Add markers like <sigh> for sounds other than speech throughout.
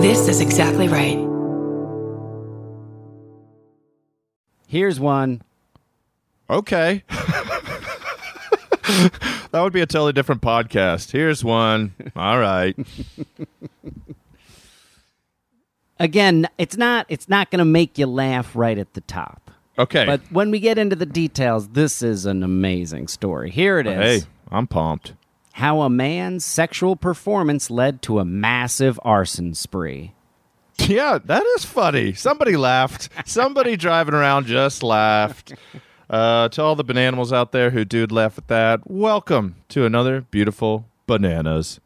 This is exactly right. Here's one. Okay. <laughs> that would be a totally different podcast. Here's one. All right. <laughs> Again, it's not it's not going to make you laugh right at the top. Okay. But when we get into the details, this is an amazing story. Here it is. hey, I'm pumped. How a man's sexual performance led to a massive arson spree. Yeah, that is funny. Somebody laughed. Somebody <laughs> driving around just laughed. Uh, to all the bananimals out there who do laugh at that, welcome to another beautiful bananas.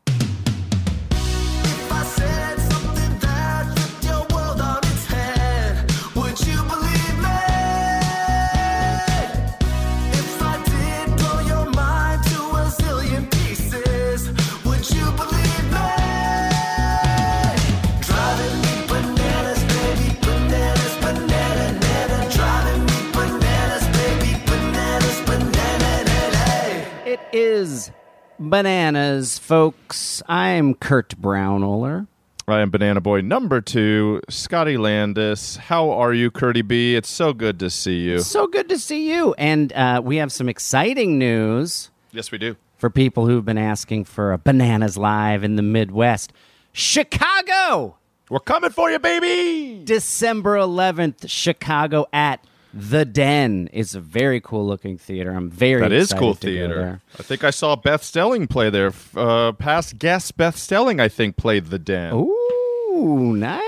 Bananas, folks. I'm Kurt Braunohler. I am Banana Boy number two, Scotty Landis. How are you, Curdy B? It's so good to see you. So good to see you. And uh, we have some exciting news Yes, we do. for people who've been asking for a Bananas Live in the Midwest. Chicago! We're coming for you, baby. December 11th, Chicago at The Den. is a very cool looking theater. I'm very That is cool theater. I think I saw Beth Stelling play there. Uh, past guest Beth Stelling, I think, played the den. Ooh, nice.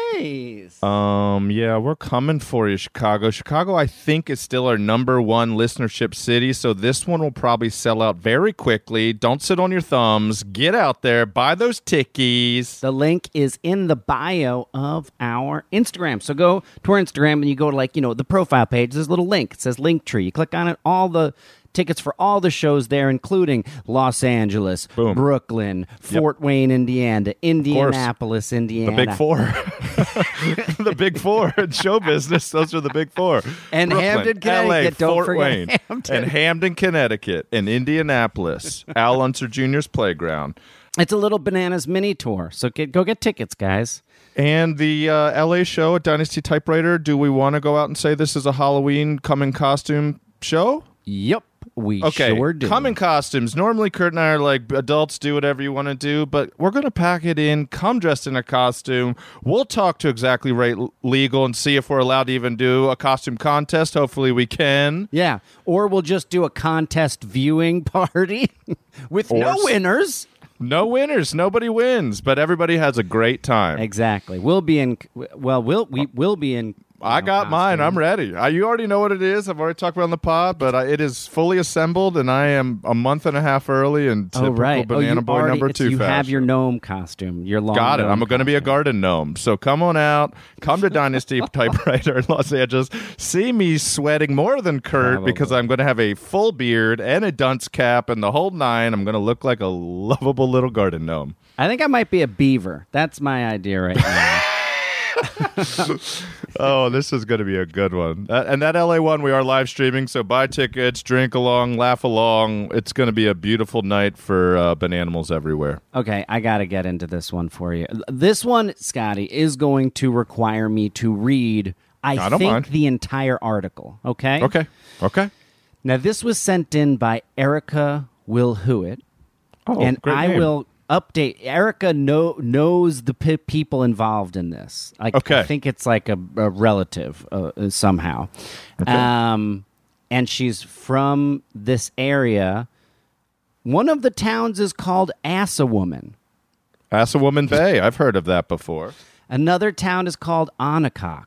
Um, yeah, we're coming for you, Chicago. Chicago, I think, is still our number one listenership city, so this one will probably sell out very quickly. Don't sit on your thumbs. Get out there, buy those tickies. The link is in the bio of our Instagram. So go to our Instagram and you go to like, you know, the profile page. There's a little link. It says link tree. You click on it, all the tickets for all the shows there, including Los Angeles, Boom. Brooklyn, Fort Wayne, Indiana, Indianapolis, Indiana. The big four. <laughs> the big four in show business. Those are the big four. And Hamden, Connecticut. LA, Don't Fort forget Wayne, Hamden. and Hamden, Connecticut, and Indianapolis. Al Unser Jr.'s playground. It's a little bananas mini tour. So get, go get tickets, guys. And the uh, LA show at Dynasty Typewriter. Do we want to go out and say this is a Halloween coming costume show? Yep, we Okay, sure do. come in costumes. Normally, Kurt and I are like adults, do whatever you want to do, but we're going to pack it in. Come dressed in a costume. We'll talk to exactly right legal and see if we're allowed to even do a costume contest. Hopefully, we can. Yeah, or we'll just do a contest viewing <laughs> party with Or no winners. No winners, nobody wins, but everybody has a great time. Exactly. We'll be in. Well, we'll we will be in. I got mine. I'm ready. I, you already know what it is. I've already talked about on the pod, but I, it is fully assembled, and I am a month and a half early and Oh right. Oh, banana oh, boy already, number two. You have your gnome costume. Your long. Got it. I'm going to be a garden gnome. So come on out. Come to Dynasty <laughs> Typewriter in Los Angeles. See me sweating more than Kurt Probably. because I'm going to have a full beard and a dunce cap and the whole nine. I'm going to look like a lovable little garden gnome. I think I might be a beaver. That's my idea right now. <laughs> <laughs> Oh, this is going to be a good one. Uh, and that LA one, we are live streaming. So buy tickets, drink along, laugh along. It's going to be a beautiful night for uh, bananimals everywhere. okay, I got to get into this one for you. This one, Scotty, is going to require me to read. I, I think mind. the entire article. Okay. Okay. Okay. Now this was sent in by Erica Will Hewitt. Oh, and I name. will update. Erica know, knows the p- people involved in this. Like, Okay. I think it's like a, a relative uh, somehow. Um, and she's from this area. One of the towns is called Assawoman. Assawoman <laughs> Bay. I've heard of that before. Another town is called Onancock.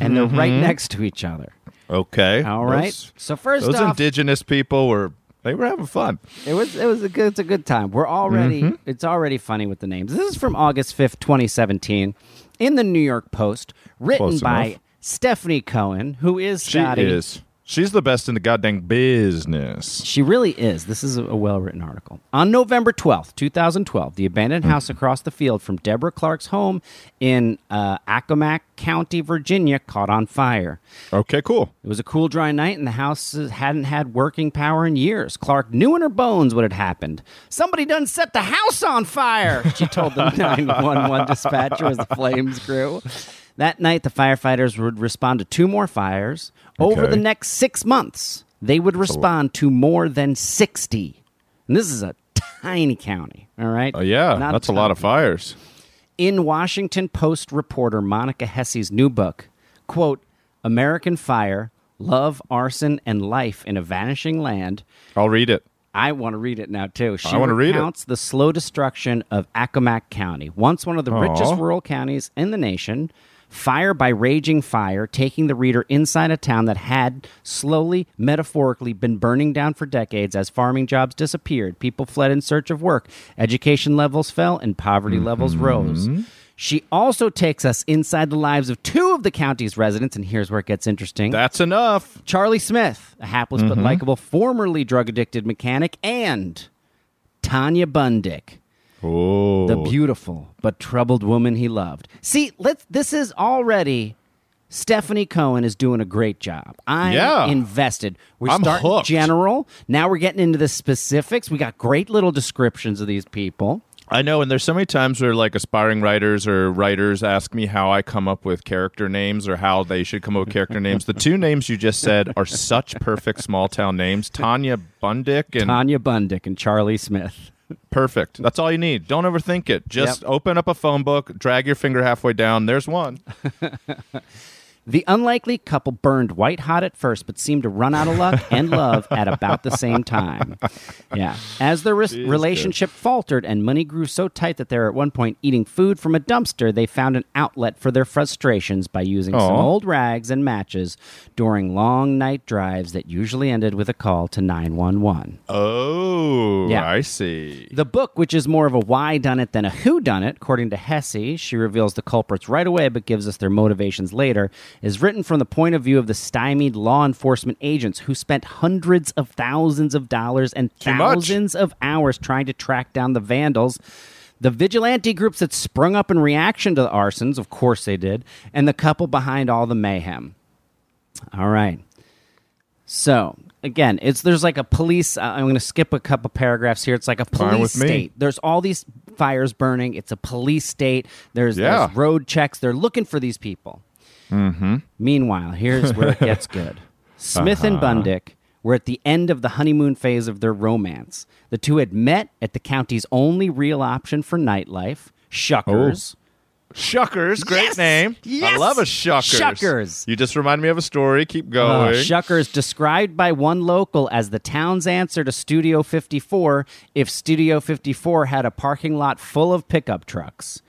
And they're right Mm-hmm. next to each other. Okay. All right. Those- so first Those off, indigenous people were they were having fun. It was it was a good it's a good time. We're already Mm-hmm. it's already funny with the names. This is from August fifth, twenty seventeen, in the New York Post, written Close by enough. Stephanie Cohen, who is She is. She's the best in the goddamn business. She really is. This is a, well written article. On November 12th, 2012, the abandoned Hmm. house across the field from Deborah Clark's home in uh, Accomack County, Virginia, caught on fire. Okay, cool. It was a cool, dry night, and the house hadn't had working power in years. Clark knew in her bones what had happened. Somebody done set the house on fire, she told the <laughs> 911 dispatcher as the flames grew. That night, the firefighters would respond to two more fires. Over the next six months, they would respond to more than 60. And this is a tiny county, all right? Uh, yeah, Not that's a lot of fires. in Washington Post reporter Monica Hesse's new book, quote, American Fire, Love, Arson, and Life in a Vanishing Land. I'll read it. I want to read it now too. She I wanna read it. the slow destruction of Accomack County, once one of the Aw. richest rural counties in the nation. Fire by raging fire, taking the reader inside a town that had slowly, metaphorically, been burning down for decades as farming jobs disappeared, people fled in search of work, education levels fell, and poverty levels Mm-hmm. rose. She also takes us inside the lives of two of the county's residents, and here's where it gets interesting. That's enough. Charlie Smith, a hapless Mm-hmm. but likable formerly drug addicted mechanic, and Tanya Bundick, Oh, the beautiful but troubled woman he loved. See, let's this is already Stephanie Cohen is doing a great job. I'm Yeah. invested. We're I'm starting hooked. general. Now we're getting into the specifics. We got great little descriptions of these people. I know, and there's so many times where like aspiring writers or writers ask me how I come up with character names or how they should come up with character names. The two names you just said are such perfect small town names: Tanya Bundick and Tanya Bundick and Charlie Smith. Perfect. That's all you need. Don't overthink it. Just Yep. open up a phone book, drag your finger halfway down. There's one. <laughs> The unlikely couple burned white hot at first, but seemed to run out of luck and <laughs> love at about the same time. Yeah. As their res- relationship faltered and money grew so tight that they were at one point eating food from a dumpster, they found an outlet for their frustrations by using some old rags and matches during long night drives that usually ended with a call to 911. Oh, Yeah. I see. The book, which is more of a why done it than a who done it, according to Hesse, she reveals the culprits right away but gives us their motivations later, is written from the point of view of the stymied law enforcement agents who spent hundreds of thousands of dollars and Too much. thousands of hours trying to track down the vandals. The vigilante groups that sprung up in reaction to the arsons, of course they did, and the couple behind all the mayhem. All right. So again, it's there's like a police. Uh, I'm going to skip a couple paragraphs here. It's like a police with me. state. There's all these fires burning. It's a police state. There's, Yeah. there's road checks. They're looking for these people. Mm-hmm. Meanwhile, here's where it gets <laughs> good. Smith and Uh-huh. Bundick were at the end of the honeymoon phase of their romance. The two had met at the county's only real option for nightlife, Shuckers. Shuckers, great Yes! name. I love a Shuckers. Shuckers. You just remind me of a story. Keep Uh, going. Shuckers, described by one local as the town's answer to Studio 54 if Studio 54 had a parking lot full of pickup trucks.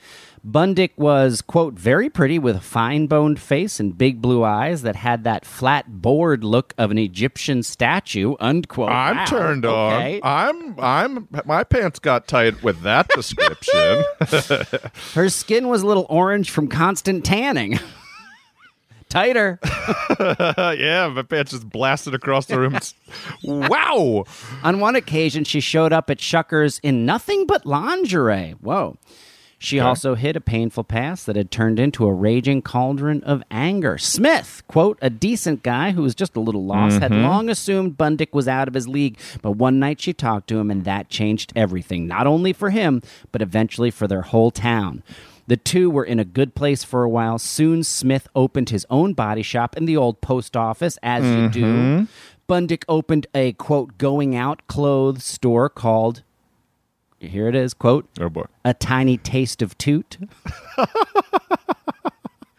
Bundick was, quote, very pretty with a fine boned face and big blue eyes that had that flat bored look of an Egyptian statue, unquote. I'm Wow, turned okay. on. I'm I'm my pants got tight with that <laughs> description. <laughs> Her skin was a little orange from constant tanning. <laughs> Tighter. yeah, my pants just blasted across the room. Wow. On one occasion, she showed up at Shuckers in nothing but lingerie. Whoa. She also hid a painful past that had turned into a raging cauldron of anger. Smith, quote, a decent guy who was just a little lost, had mm-hmm. long assumed Bundick was out of his league, but one night she talked to him, and that changed everything, not only for him, but eventually for their whole town. The two were in a good place for a while. Soon, Smith opened his own body shop in the old post office, as you do. Mm-hmm. Bundick opened a quote going out clothes store called here it is quote Oh boy. a tiny taste of toot. <laughs>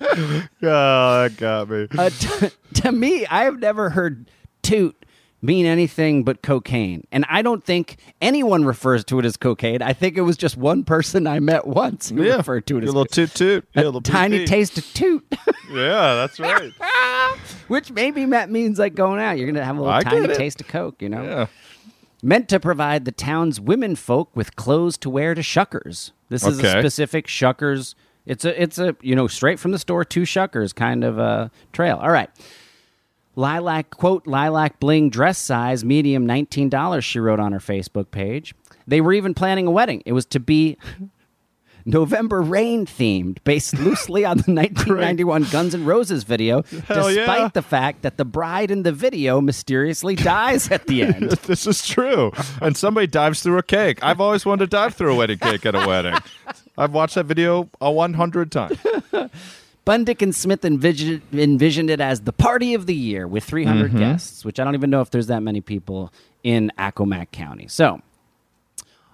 Oh, that got me. Uh, t- <laughs> to me, I have never heard toot mean anything but cocaine, and I don't think anyone refers to it as cocaine. I think it was just one person I met once who Yeah. referred to it as a little toot toot. a Yeah, tiny PT. taste of toot, <laughs> Yeah, that's right. which maybe that means like going out. You're gonna have a little I tiny taste of coke, you know. Yeah. Meant to provide the town's women folk with clothes to wear to shuckers. This is a specific shuckers. It's a it's a you know straight from the store to shuckers kind of a trail. All right. Lilac, quote, lilac bling dress size, medium, $19, she wrote on her Facebook page. They were even planning a wedding. It was to be November Rain themed, based <laughs> loosely on the 1991 Guns N' Roses video, <laughs> Hell despite yeah. the fact that the bride in the video mysteriously dies at the end. <laughs> This is true. And somebody dives through a cake. I've always wanted to dive through a wedding cake at a wedding. I've watched that video a 100 times. Bundick and Smith envisioned, envisioned it as the party of the year with 300 mm-hmm. guests, which I don't even know if there's that many people in Accomack County. So,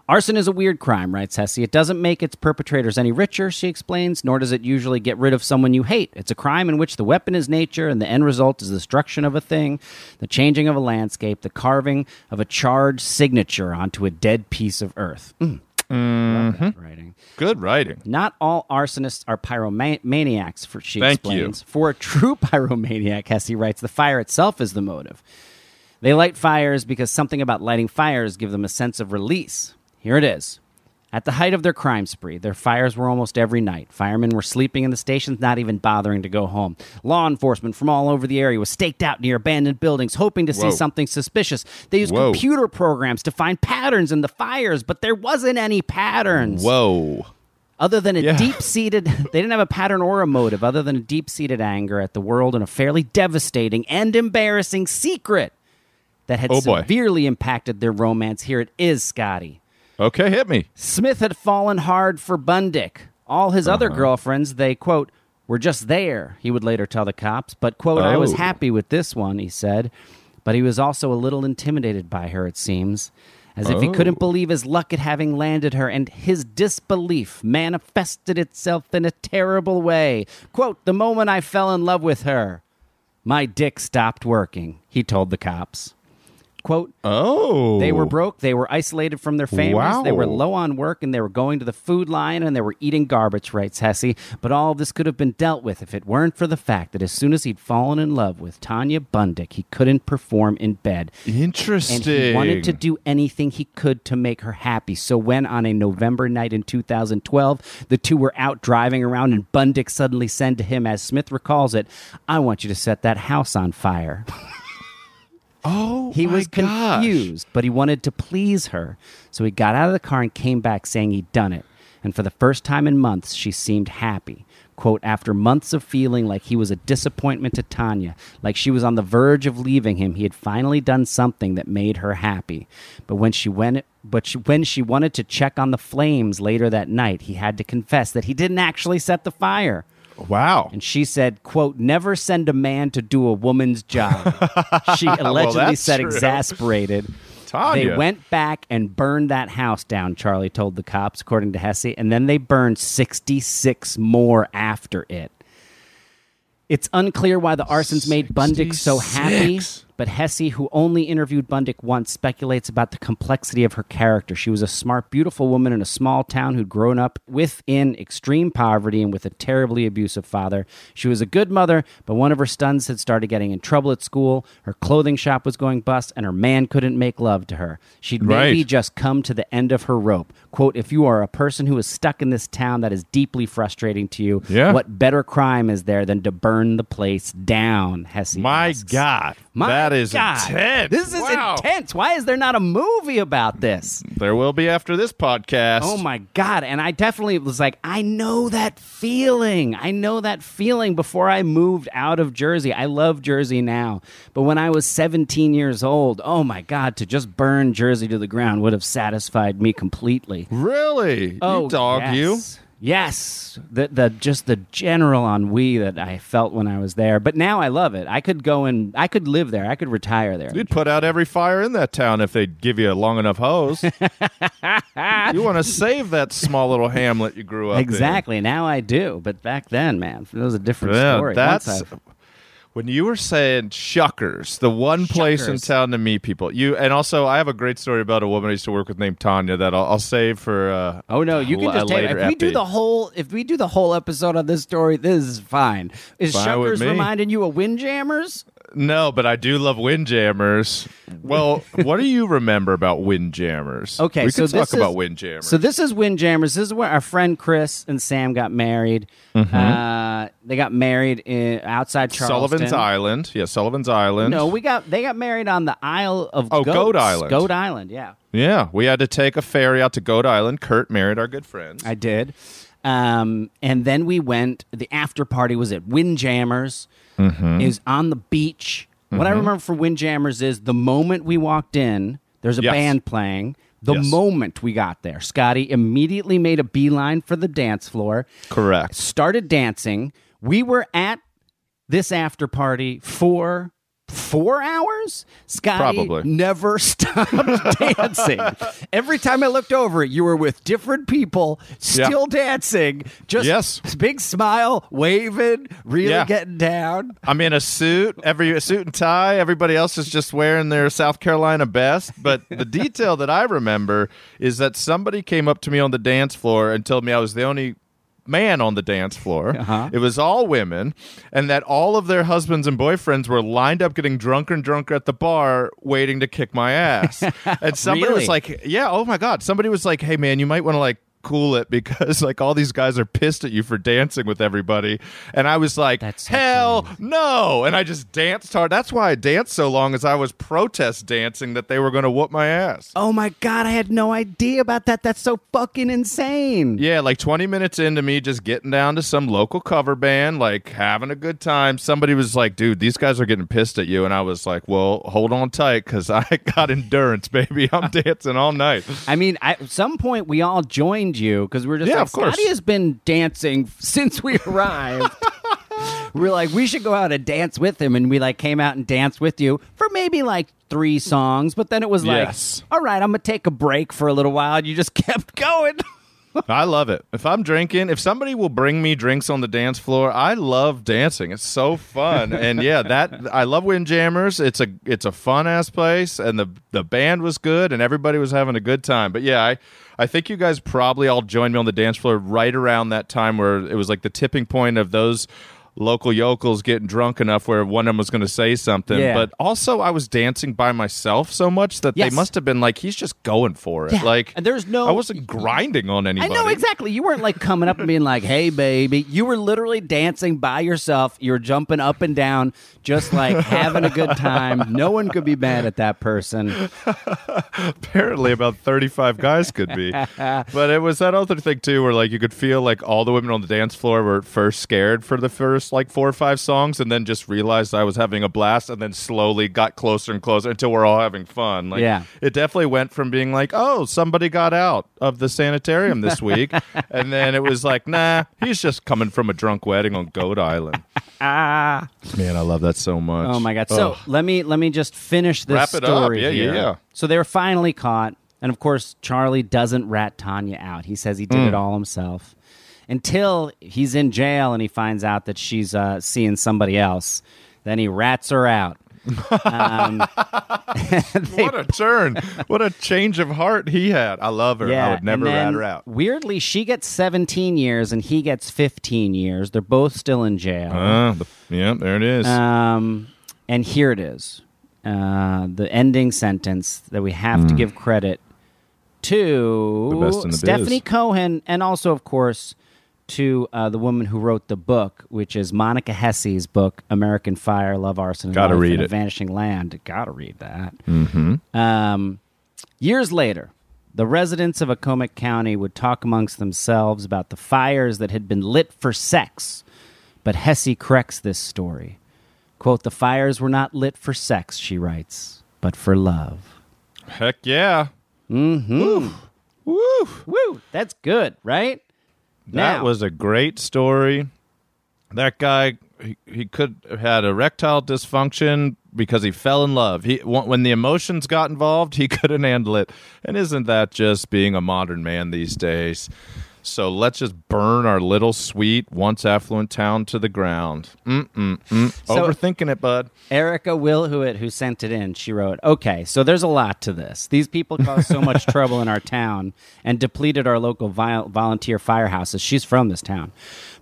arson is a weird crime, writes Hesse. It doesn't make its perpetrators any richer, she explains, nor does it usually get rid of someone you hate. It's a crime in which the weapon is nature and the end result is the destruction of a thing, the changing of a landscape, the carving of a charged signature onto a dead piece of earth. Mm. That writing. Good writing. Not all arsonists are pyromaniacs, for she Thank you. explains. For a true <laughs> pyromaniac, Hesse writes, the fire itself is the motive. They light fires because something about lighting fires give them a sense of release. Here it is. At the height of their crime spree, their fires were almost every night. Firemen were sleeping in the stations, not even bothering to go home. Law enforcement from all over the area was staked out near abandoned buildings, hoping to see something suspicious. They used Whoa. computer programs to find patterns in the fires, but there wasn't any patterns Whoa. other than a Yeah. deep seated <laughs> they didn't have a pattern or a motive other than a deep seated anger at the world and a fairly devastating and embarrassing secret that had Oh, severely impacted their romance here it is scotty Okay, hit me. smith had fallen hard for bundick all his other Uh-huh. girlfriends they quote were just there he would later tell the cops but quote i was Oh. happy with this one he said but he was also a little intimidated by her it seems as if he Oh. couldn't believe his luck at having landed her, and his disbelief manifested itself in a terrible way. Quote, The moment I fell in love with her, my dick stopped working, he told the cops. Quote, Oh. they were oh. broke. They were isolated from their families. They were low on work, and they were going to the food line, and they were eating garbage. Writes Hesse. But all of this could have been dealt with if it weren't for the fact that as soon as he'd fallen in love with Tanya Bundick, he couldn't perform in bed. Interesting. And he wanted to do anything he could to make her happy. So when on a November night in 2012, the two were out driving around and Bundick suddenly said to him, as Smith recalls it, I want you to set that house on fire. <laughs> Oh, He was gosh. confused, but he wanted to please her. So he got out of the car and came back saying he'd done it. And for the first time in months, she seemed happy. Quote, after months of feeling like he was a disappointment to Tanya, like she was on the verge of leaving him, he had finally done something that made her happy. But when she went but she, when she wanted to check on the flames later that night, he had to confess that he didn't actually set the fire. Wow. And she said, quote, never send a man to do a woman's job. <laughs> she allegedly that's said, true. exasperated. Tanya. They went back and burned that house down, Charlie told the cops, according to Hesse, and then they burned 66 more after it. It's unclear why the arsons made Bundick so happy, 66. But Hesse, who only interviewed Bundick once, speculates about the complexity of her character. She was a smart, beautiful woman in a small town who'd grown up within extreme poverty and with a terribly abusive father. She was a good mother, but one of her sons had started getting in trouble at school. Her clothing shop was going bust, and her man couldn't make love to her. She'd maybe just come to the end of her rope. Quote, if you are a person who is stuck in this town that is deeply frustrating to you, Yeah. what better crime is there than to burn the place down? Hesse My asks. God. My that is God. intense. This is Wow. intense. Why is there not a movie about this? There will be after this podcast. Oh my god! And I definitely was like, I know that feeling. I know that feeling before I moved out of Jersey. I love Jersey now, but when I was 17 years old, oh my god, to just burn Jersey to the ground would have satisfied me completely. Really? Oh, you dog you? Yes. The the just the general ennui that I felt when I was there. But now I love it. I could go and I could live there. I could retire there. You'd put out every fire in that town if they'd give you a long enough hose. <laughs> you want to save that small little hamlet you grew up in. Exactly. Now I do, but back then, man, it was a different Yeah, story. That's when you were saying Shuckers, the one place in town to meet people. You and also I have a great story about a woman I used to work with named Tanya that I'll, I'll save for. Uh, Oh no, you can a just take later if we do the whole if we do the whole episode on this story, this is fine. Is Fine Shuckers reminding you of Windjammers? No, but I do love Windjammers. Well, what do you remember about Windjammers? <laughs> Okay, we so could talk this is- about Windjammers. So this is Windjammers. This is where our friend Chris and Sam got married. Uh, they got married in, outside Charleston. Mm-hmm. Sullivan's Island. Yeah, Sullivan's Island. No, we got they got married on the Isle of Oh, Goats. Goat Island. Goat Island, yeah. Yeah, we had to take a ferry out to Goat Island. Kurt married our good friends. I did. Um, and then we went. The after party was at Windjammers. Mm-hmm. Is on the beach. What I remember for Windjammers is the moment we walked in. There's a Yes. band playing. The Yes. moment we got there, Scotty immediately made a beeline for the dance floor. Correct. Started dancing. We were at this after party for four hours. Scotty Probably. never <laughs> stopped dancing. Every time I looked over, you were with different people, still dancing. Just Yes. big smile, waving, really Yeah. getting down. I'm in a suit, every a suit and tie. Everybody else is just wearing their South Carolina best. But the detail that I remember is that somebody came up to me on the dance floor and told me I was the only man on the dance floor. Uh-huh. It was all women, and that all of their husbands and boyfriends were lined up getting drunker and drunker at the bar, waiting to kick my ass. <laughs> and somebody Really? was like, "Yeah, oh my god!" Somebody was like, "Hey man, you might want to like." Cool it because <laughs> like all these guys are pissed at you for dancing with everybody, and I was like, That's so "Hell no!" And I just danced hard. That's why I danced so long, as I was protest dancing that they were going to whoop my ass. Oh my God, I had no idea about that. That's so fucking insane. Yeah, like 20 minutes into me just getting down to some local cover band, like having a good time. Somebody was like, dude, these guys are getting pissed at you. And I was like, well, hold on tight because I <laughs> got endurance, baby. I'm <laughs> dancing all night. I mean, at some point we all joined you because we are just Yeah, like, of course. Scotty has been dancing <laughs> since we arrived. <laughs> we are like, we should go out and dance with him, and we like came out and danced with you for maybe like three songs, but then it was like, Yes. all right, I'm gonna take a break for a little while. And you just <laughs> kept going. I love it. If I'm drinking, if somebody will bring me drinks on the dance floor, I love dancing. It's so fun. and yeah, that I love Windjammers. It's a it's a fun ass place and the the band was good and everybody was having a good time. But yeah, I I think you guys probably all joined me on the dance floor right around that time where it was like the tipping point of those local yokels getting drunk enough where one of them was going to say something Yeah. but also i was dancing by myself so much that Yes. they must have been like he's just going for it Yeah. like And there's no- i wasn't grinding on anybody. I know exactly. You weren't like coming up and being like, "Hey, baby." You were literally dancing by yourself. You were jumping up and down, just like having a good time. <laughs> No one could be mad at that person. apparently about 35 guys could be <laughs> but it was that other thing too where like you could feel like all the women on the dance floor were first scared for the first like four or five songs and then just realized i was having a blast and then slowly got closer and closer until we're all having fun like Yeah. it definitely went from being like oh somebody got out of the sanitarium this week <laughs> and then it was like nah he's just coming from a drunk wedding on goat island Ah. <laughs> man i love that so much Oh my god! So Ugh. let me let me just finish this Wrap it story Yeah, yeah, here. yeah. So they were finally caught, and of course Charlie doesn't rat Tanya out. He says he did Mm. it all himself until he's in jail and he finds out that she's uh, seeing somebody else. Then he rats her out. Um, they- <laughs> what a turn what a change of heart he had i love her i would never and rat her out Weirdly, she gets 17 years and he gets 15 years. They're both still in jail. The, yeah, there it is. Um, and here it is uh, the ending sentence that we have to give credit to Hmm. Best in the Stephanie biz. Cohen, and also, of course, to uh, the woman who wrote the book, which is Monica Hesse's book, American Fire, Love, Arson, and Gotta Life read in a it. Vanishing Land. Gotta read that. Mm-hmm. Um, years later, the residents of Accomack County would talk amongst themselves about the fires that had been lit for sex. But Hesse corrects this story. Quote, the fires were not lit for sex, she writes, but for love. Heck yeah. Mm-hmm. Woo. Woo! That's good, right? That Now- was a great story. That guy, he, he could have had erectile dysfunction because he fell in love. He when the emotions got involved, he <laughs> couldn't handle it. And isn't that just being a modern man these days? So let's just burn our little sweet, once affluent town to the ground. Mm-mm-mm. So- Overthinking it, bud. Erica Wilhuit, who sent it in, she wrote, Okay, so there's a lot to this. These people caused so much <laughs> trouble in our town and depleted our local volunteer firehouses. She's from this town.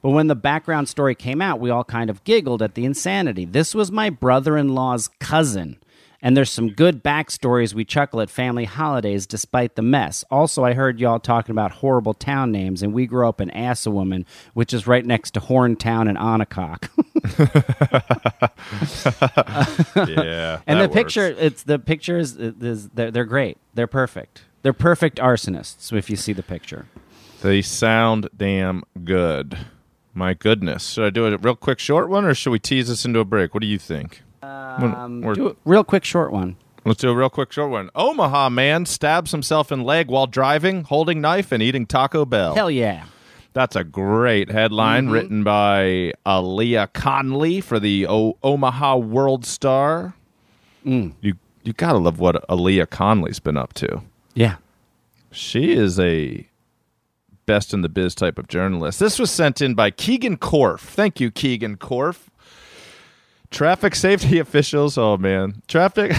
But when the background story came out, we all kind of giggled at the insanity. This was my brother in law's cousin. And there's some good backstories we chuckle at family holidays despite the mess. Also, I heard y'all talking about horrible town names, and we grew up in Assawoman, which is right next to Horntown and Onancock. <laughs> Yeah. And the picture, it's the pictures. Is, they're, they're great. They're perfect. They're perfect arsonists. If you see the picture, They sound damn good. My goodness. Should I do a real quick short one or should we tease this into a break? What do you think? Um, We're- do a real quick short one. Let's do a real quick short one. Omaha man stabs himself in leg while driving, holding knife, and eating Taco Bell. Hell yeah! That's a great headline written by Aaliyah Conley for the o- Omaha World Star. You you gotta love what Aaliyah Conley's been up to. Yeah. She is a best in the biz type of journalist. This was sent in by Keegan Korf. Thank you, Keegan Korf. Traffic safety <laughs> officials, oh man, traffic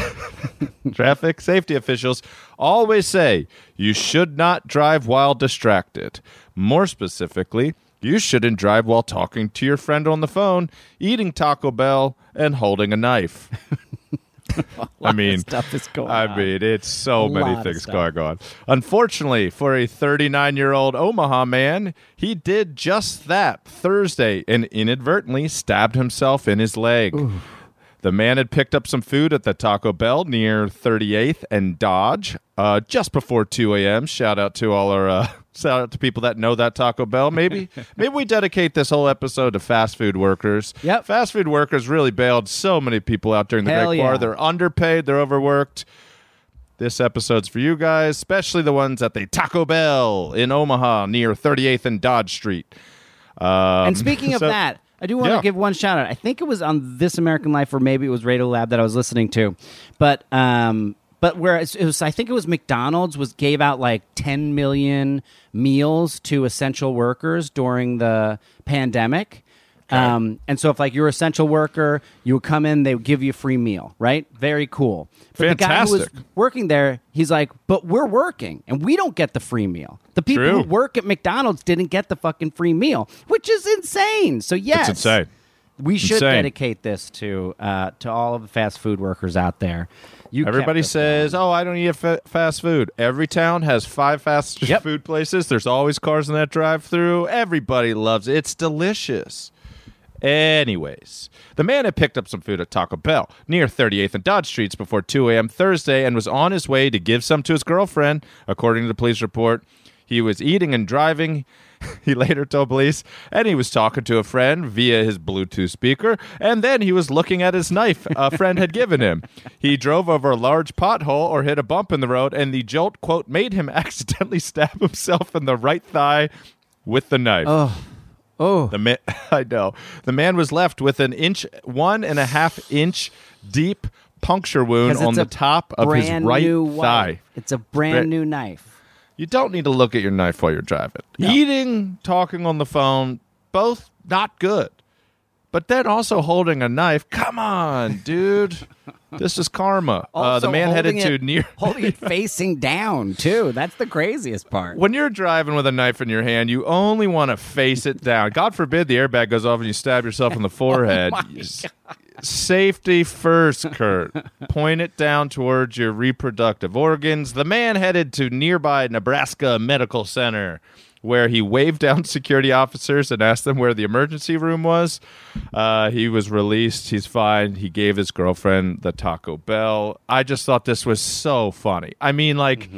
<laughs> traffic safety officials always say you should not drive while distracted. More specifically, you shouldn't drive while talking to your friend on the phone, eating Taco Bell, and holding a knife. <laughs> <laughs> I mean, stuff is going I on. mean, it's so A many things going on. Unfortunately, for a 39 year old Omaha man, he did just that Thursday and inadvertently stabbed himself in his leg. The man had picked up some food at the Taco Bell near 38th and Dodge uh, just before 2 a.m. Shout out to all our. Uh, Shout out to people that know that Taco Bell. Maybe, <laughs> maybe we dedicate this whole episode to fast food workers. Yep. fast food workers really bailed so many people out during the Hell Great War. They're underpaid. They're overworked. This episode's for you guys, especially the ones at the Taco Bell in Omaha near 38th and Dodge Street. Um, And speaking of so- that, I do want to give one shout out. I think it was on This American Life, or maybe it was Radio Lab that I was listening to, but um, but where it's- it was, I think it was McDonald's was gave out like 10 million meals to essential workers during the pandemic. Um, and so if like you're an essential worker, you would come in, they would give you a free meal, right? Very cool. But the guy who was Fantastic. working there, he's like, but we're working and we don't get the free meal. The people True. who work at McDonald's didn't get the fucking free meal, which is insane. So yes, insane. We should Insane. dedicate this to uh, to all of the fast food workers out there. You Everybody says, "Oh, I don't eat fa- fast food." Every town has five fast <laughs> Yep. food places. There's always cars in that drive-through. Everybody loves it. It's delicious. Anyways, the man had picked up some food at Taco Bell near 38th and Dodge Streets before 2 a.m. Thursday and was on his way to give some to his girlfriend, according to the police report. He was eating and driving. <laughs> He later told police, and he was talking to a friend via his Bluetooth speaker, and then he was looking at his knife a friend had given him. He drove over a large pothole or hit a bump in the road, and the jolt, quote, made him <laughs> accidentally stab himself in the right thigh with the knife. oh, oh. The man, <laughs> I know. The man was left with an inch, one and a half inch deep puncture wound on the top of his right thigh. wife. It's a brand Bra- new knife. You don't need to look at your knife while you're driving. Eating, talking on the phone, both not good. But then also holding a knife. Come on, dude. <laughs> this is karma. Uh, the man headed to it- near. <laughs> holding it facing down too. That's the craziest part. When you're driving with a knife in your hand, you only want to face it down. God forbid the airbag goes off and you stab yourself in the <laughs> forehead. S- Safety first, Kurt. Point it down towards your reproductive organs. The man headed to nearby Nebraska Medical Center, where he waved down <laughs> security officers and asked them where the emergency room was. Uh, he was released. He's fine. He gave his girlfriend the Taco Bell. I just thought this was so funny. I mean, like.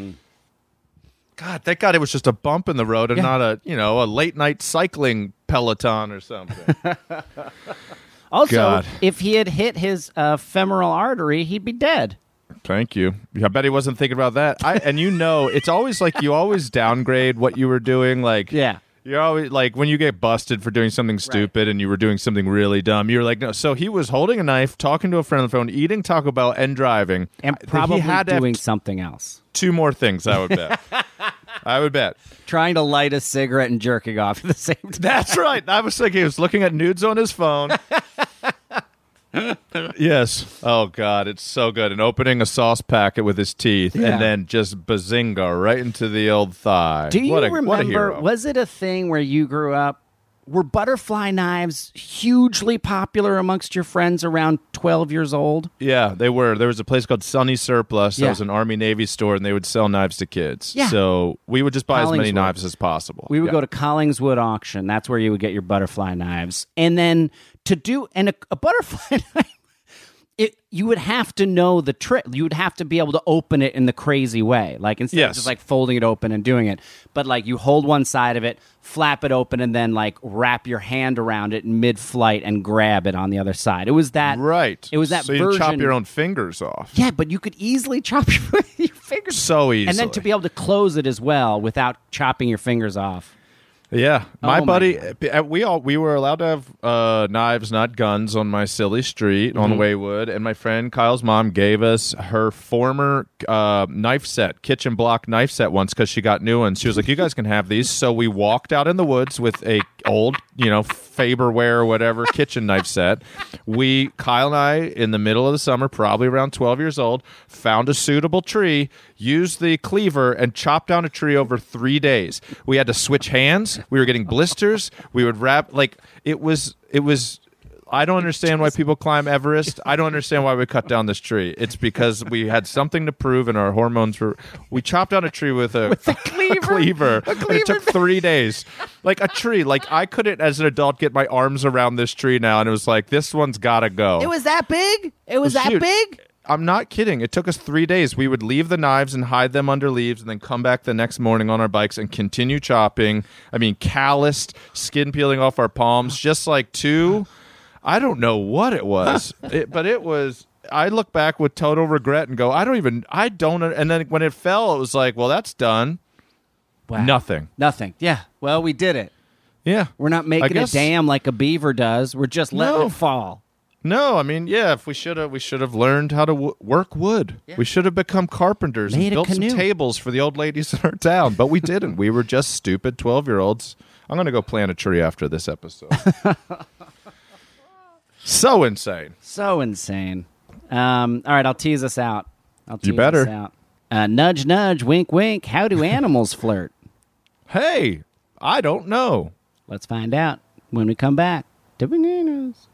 God, thank God it was just a bump in the road and not a, you know, a late night cycling peloton or something. <laughs> Also, God. if he had hit his uh, femoral artery, he'd be dead. Thank you. I bet he wasn't thinking about that. I and you know, it's always like you always downgrade what you were doing. Like, Yeah. You're always like when you get busted for doing something stupid and you were doing something really dumb. You're like, no. So he was holding a knife, talking to a friend on the phone, eating Taco Bell, and driving, And probably he had to have doing t- something else. two more things. I would bet. <laughs> I would bet. Trying to light a cigarette and jerking off at the same time. That's right. I was thinking he was looking at nudes on his phone. <laughs> <laughs> yes. Oh God, it's so good. And opening a sauce packet with his teeth, Yeah. and then just bazinga right into the old thigh. Do you what a, What a remember? Was it a thing where you grew up? Were butterfly knives hugely popular amongst your friends around 12 years old? Yeah, they were. There was a place called Sunny Surplus. That Yeah. was an Army Navy store, and they would sell knives to kids. Yeah. So we would just buy as many knives as possible. We would Yeah. go to Collingswood auction. That's where you would get your butterfly knives. And then to do and a, a butterfly <laughs> knife, it you would have to know the trick. You would have to be able to open it in the crazy way, like instead of just like folding it open and doing it. But like you hold one side of it, flap it open, and then like wrap your hand around it in mid-flight and grab it on the other side. It was that right. It was that so you chop your own fingers off. Yeah, but you could easily chop your, <laughs> your fingers So easily. and then to be able to close it as well without chopping your fingers off. Yeah, my Oh my buddy. uh, we all we were allowed to have uh, knives, not guns, on my silly street on Mm-hmm. Waywood, and my friend Kyle's mom gave us her former uh, knife set, kitchen block knife set once because she got new ones. She was like, "You guys can have these." So we walked out in the woods with a old, you know, Farberware or whatever <laughs> kitchen knife set. We Kyle and I, in the middle of the summer, probably around twelve years old, found a suitable tree, used the cleaver, and chopped down a tree over three days. We had to switch hands. We were getting blisters. We would wrap like it was. It was. I don't understand why people climb Everest. I don't understand why we cut down this tree. It's because we had something to prove, and our hormones were. We chopped down a tree with a, <laughs> a cleaver. cleaver, A and it took three days. Like a tree. Like I couldn't, as an adult, get my arms around this tree now, and it was like this one's got to go. It was that big? It was It was that huge. big? I'm not kidding. It took us three days. We would leave the knives and hide them under leaves, and then come back the next morning on our bikes and continue chopping. I mean, calloused, skin peeling off our palms, just like two. I don't know what it was, <laughs> it, but it was. I look back with total regret and go, I don't even. I don't. And then when it fell, it was like, well, that's done. Wow. Nothing. Nothing. Yeah. Well, we did it. Yeah, We're not making guess- a dam like a beaver does. We're just letting No. it fall. No, I mean, yeah. If we should have, we should have learned how to w- work wood. We should have become carpenters Made and built some tables for the old ladies in our town. But we didn't. we were just stupid twelve-year-olds. I'm gonna go plant a tree after this episode. <laughs> so insane. So insane. Um, all right, I'll tease us out. I'll tease You better. us out. Uh, nudge, nudge, wink, wink. How do animals flirt? Hey, I don't know. Let's find out when we come back to bananas.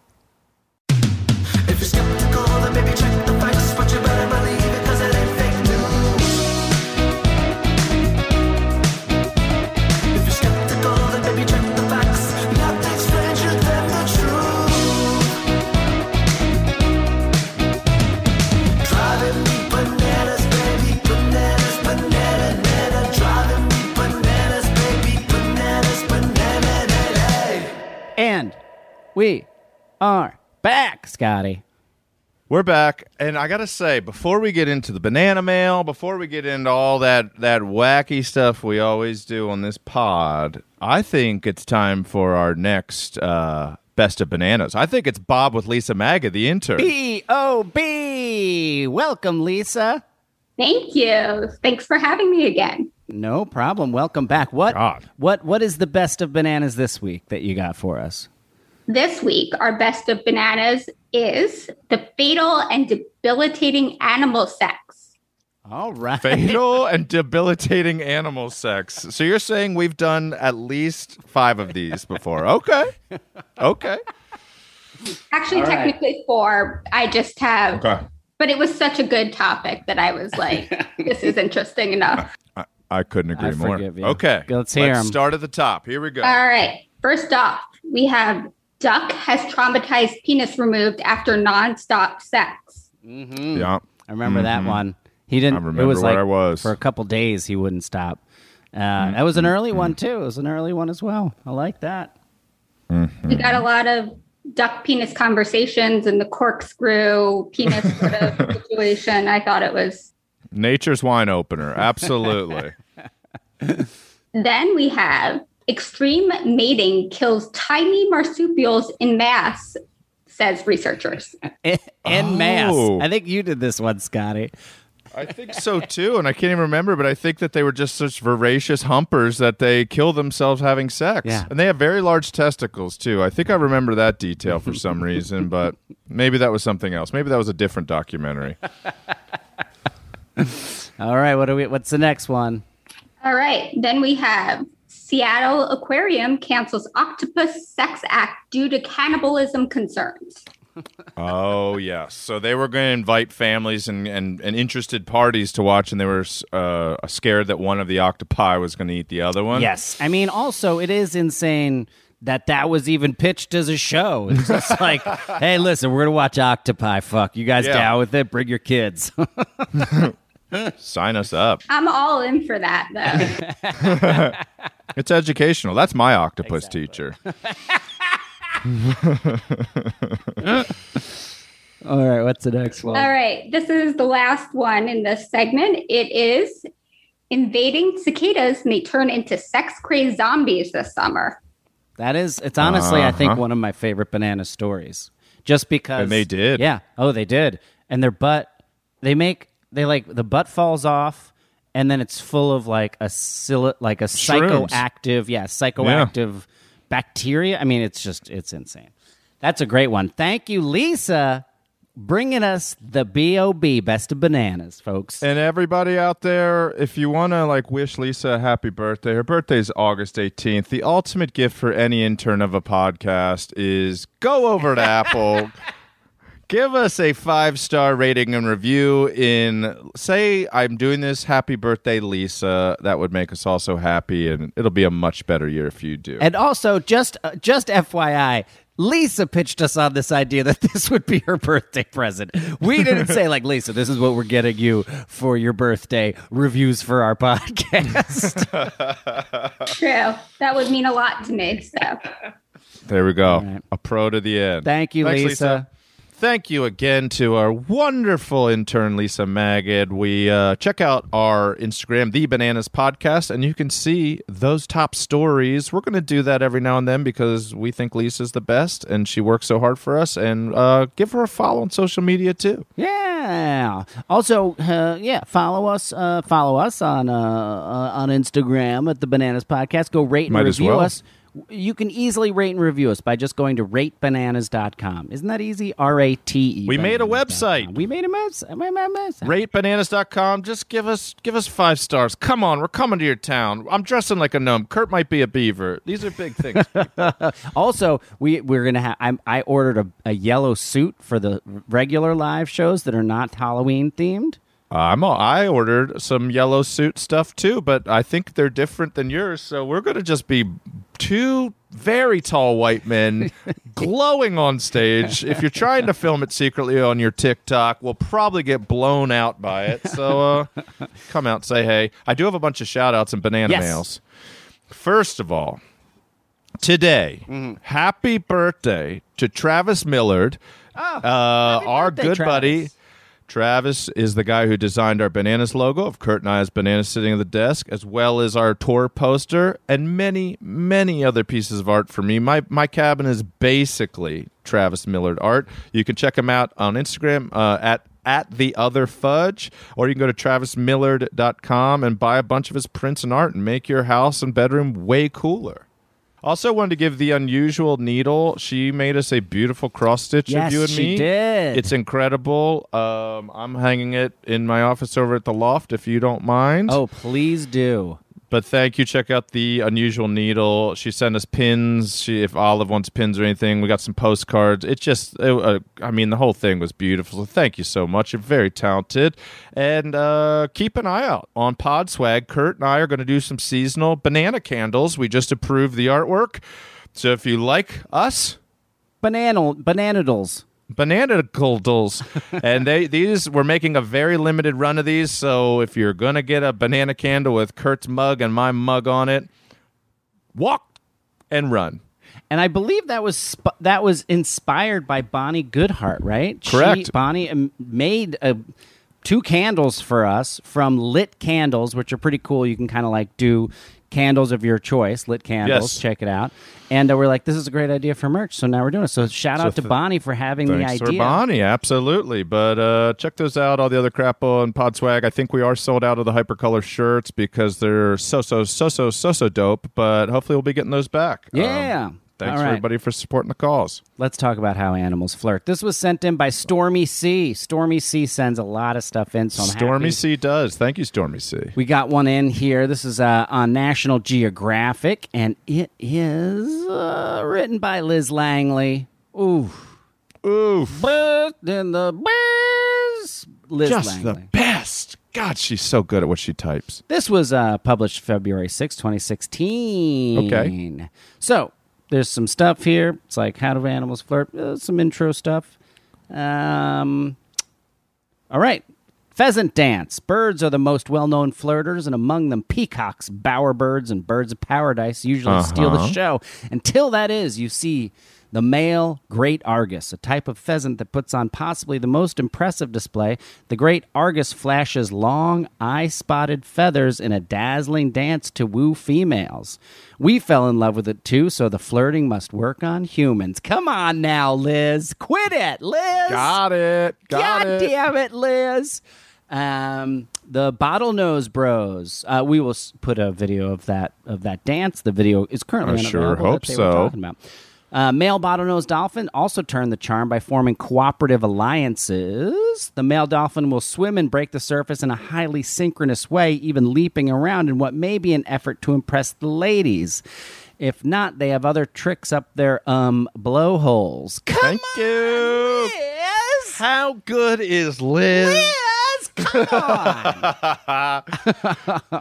We are back, Scotty. We're back, and I gotta say, before we get into the banana mail, before we get into all that that wacky stuff we always do on this pod, I think it's time for our next uh, best of bananas. I think it's Bob with Lisa Maga, the intern. B O B. Welcome, Lisa. Thank you. Thanks for having me again. No problem. Welcome back. What God. what what is the best of bananas this week that you got for us? This week, our best of bananas is the fatal and debilitating animal sex. All right. Fatal and debilitating animal sex. So you're saying we've done at least five of these before? Okay, okay, Actually, All right. technically four. I just have, okay. but it was such a good topic that I was like, <laughs> this is interesting enough. I, I couldn't agree I more. forgive you. Okay, Let's hear 'em. start at the top. Here we go. All right. First off, we have duck has traumatized penis removed after nonstop sex. Mm-hmm. Yeah. I remember that Mhm. one. He didn't. I remember it was where like I was. for a couple days. He wouldn't stop. Uh, That was an early one too. It was an early one as well. I like that. We got a lot of duck penis conversations and the corkscrew penis sort of <laughs> situation. I thought it was Nature's wine opener. Absolutely. <laughs> Then we have extreme mating kills tiny marsupials in mass, says researchers. <laughs> En mass. Oh. I think you did this one, Scotty. I think so too, and I can't even remember, but I think that they were just such voracious humpers that they kill themselves having sex. Yeah. And they have very large testicles too. I think I remember that detail for some <laughs> reason, but maybe that was something else. Maybe that was a different documentary. <laughs> All right, what do we? What's the next one? All right. Then we have Seattle Aquarium cancels octopus sex act due to cannibalism concerns. Oh yes, so they were going to invite families and, and, and interested parties to watch, and they were uh, scared that one of the octopi was going to eat the other one. Yes, I mean, also it is insane that that was even pitched as a show. It's just <laughs> like, hey, listen, we're gonna watch Octopi. Fuck, you guys Yeah. down with it? Bring your kids. <laughs> <laughs> Sign us up. I'm all in for that, though. <laughs> It's educational. That's my octopus teacher. <laughs> All right, what's the next one? all right. This is the last one in this segment. It is invading cicadas may turn into sex crazed zombies this summer. That is, it's honestly, I think Uh-huh. one of my favorite banana stories. Just because And they did. yeah. Oh, they did, and their butt, they make they like the butt falls off, and then it's full of like a sil- like a Shrooms. psychoactive, yeah, psychoactive bacteria. I mean, it's just it's insane. That's a great one. Thank you, Lisa, bringing us the bob best of bananas, folks. And everybody out there, if you want to like wish Lisa a happy birthday, her birthday's August 18th. The ultimate gift for any intern of a podcast is go over to <laughs> Apple, give us a five star rating and review. In say, I'm doing this. Happy birthday, Lisa. That would make us all so happy, and it'll be a much better year if you do. And also, just uh, just FYI, Lisa pitched us on this idea that <laughs> this would be her birthday present. We didn't say like Lisa, this is what we're getting you for your birthday reviews for our <laughs> podcast. <laughs> True. That would mean a lot to me. So there we go. right. A pro to the end. Thank you, Thanks, Lisa. Thank you again to our wonderful intern, Lisa Magid. We uh, check out our Instagram, The Bananas Podcast, and you can see those top stories. We're going to do that every now and then because we think Lisa's the best and she works so hard for us. And uh, give her a follow on social media too. Yeah. Also, uh, yeah, follow us. Uh, follow us on uh, uh, on Instagram at the Bananas Podcast. Go rate and Might review well. us. You can easily rate and review us by just going to ratebananas.com. Isn't that easy? R A T E. We made a website. We made a mess. We made a website. RateBananas.com. Just give us give us five stars. Come on, we're coming to your town. I'm dressing like a gnome. Kurt might be a beaver. These are big things. <laughs> Also, we we're gonna have. I, I ordered a, a yellow suit for the regular live shows that are not Halloween themed. I'm all, I ordered some yellow suit stuff too, but I think they're different than yours. So we're going to just be two very tall white men <laughs> glowing on stage. If you're trying to film it secretly on your TikTok, we'll probably get blown out by it. So uh, come out say hey. I do have a bunch of shout outs and banana Yes. mails. First of all, today, happy birthday to Travis Millard, uh, our birthday, good buddy. Travis. Is the guy who designed our bananas logo of Kurt and I as bananas sitting at the desk, as well as our tour poster and many, many other pieces of art for me. My my cabin is basically Travis Millard art. You can check him out on Instagram uh, at at the other fudge, or you can go to travismillard.com and buy a bunch of his prints and art and make your house and bedroom way cooler. Also, wanted to give the unusual needle. She made us a beautiful cross stitch Yes, of you and me. she me. did. It's incredible. Um, I'm hanging it in my office over at the loft, if you don't mind. Oh, please do. But thank you. Check out the unusual needle. She sent us pins. She, if Olive wants pins or anything, we got some postcards. It just, it, uh, I mean, the whole thing was beautiful. Thank you so much. You're very talented. And uh, keep an eye out on Pod Swag. Kurt and I are going to do some seasonal banana candles. We just approved the artwork. So if you like us, Banana bananadles. Banana candles and they these we're making a very limited run of these so if you're gonna get a banana candle with kurt's mug and my mug on it walk and run And I believe that was sp- that was inspired by Bonnie Goodhart, right? Correct. She, Bonnie um, made uh two candles for us from lit candles, which are pretty cool. You can kind of like do candles of your choice, lit candles. Yes. Check it out. And uh, we're like, this is a great idea for merch. So now we're doing it. So shout So out to th- Bonnie for having the for idea. Bonnie, absolutely. But uh, check those out. All the other crap on Podswag. I think we are sold out of the hypercolor shirts because they're so so so so so so dope. But hopefully we'll be getting those back. Yeah. Um, thanks right. everybody for supporting the cause. Let's talk about how animals flirt. This was sent in by Stormy C. Stormy C sends a lot of stuff in. So I'm Stormy happy. C does. Thank you, Stormy C. We got one in here. This is uh, on National Geographic, and it is uh, written by Liz Langley. Ooh. Oof. But then the biz. Liz Just Langley. the best. God, she's so good at what she types. This was uh, published February 6, 2016. Okay. So there's some stuff here. It's like how do animals flirt? Uh, some intro stuff. Um, all right. Pheasant dance. Birds are the most well known flirters, and among them, peacocks, bowerbirds, and birds of paradise usually steal the Uh-huh. show. Until that is, you see the male great argus, a type of pheasant that puts on possibly the most impressive display. The great argus flashes long, eye spotted feathers in a dazzling dance to woo females. We fell in love with it too, so the flirting must work on humans. Come on now, Liz. Quit it, Liz. Got it. Got God it. damn it, Liz. Um, the bottlenose bros. Uh, we will put a video of that of that dance. The video is currently I sure hope so. Talking about. Uh, male bottlenose dolphin also turned the charm by forming cooperative alliances. The male dolphin will swim and break the surface in a highly synchronous way, even leaping around in what may be an effort to impress the ladies. If not, they have other tricks up their um blowholes. Come Thank on, you. Liz! How good is Liz? Liz, come on.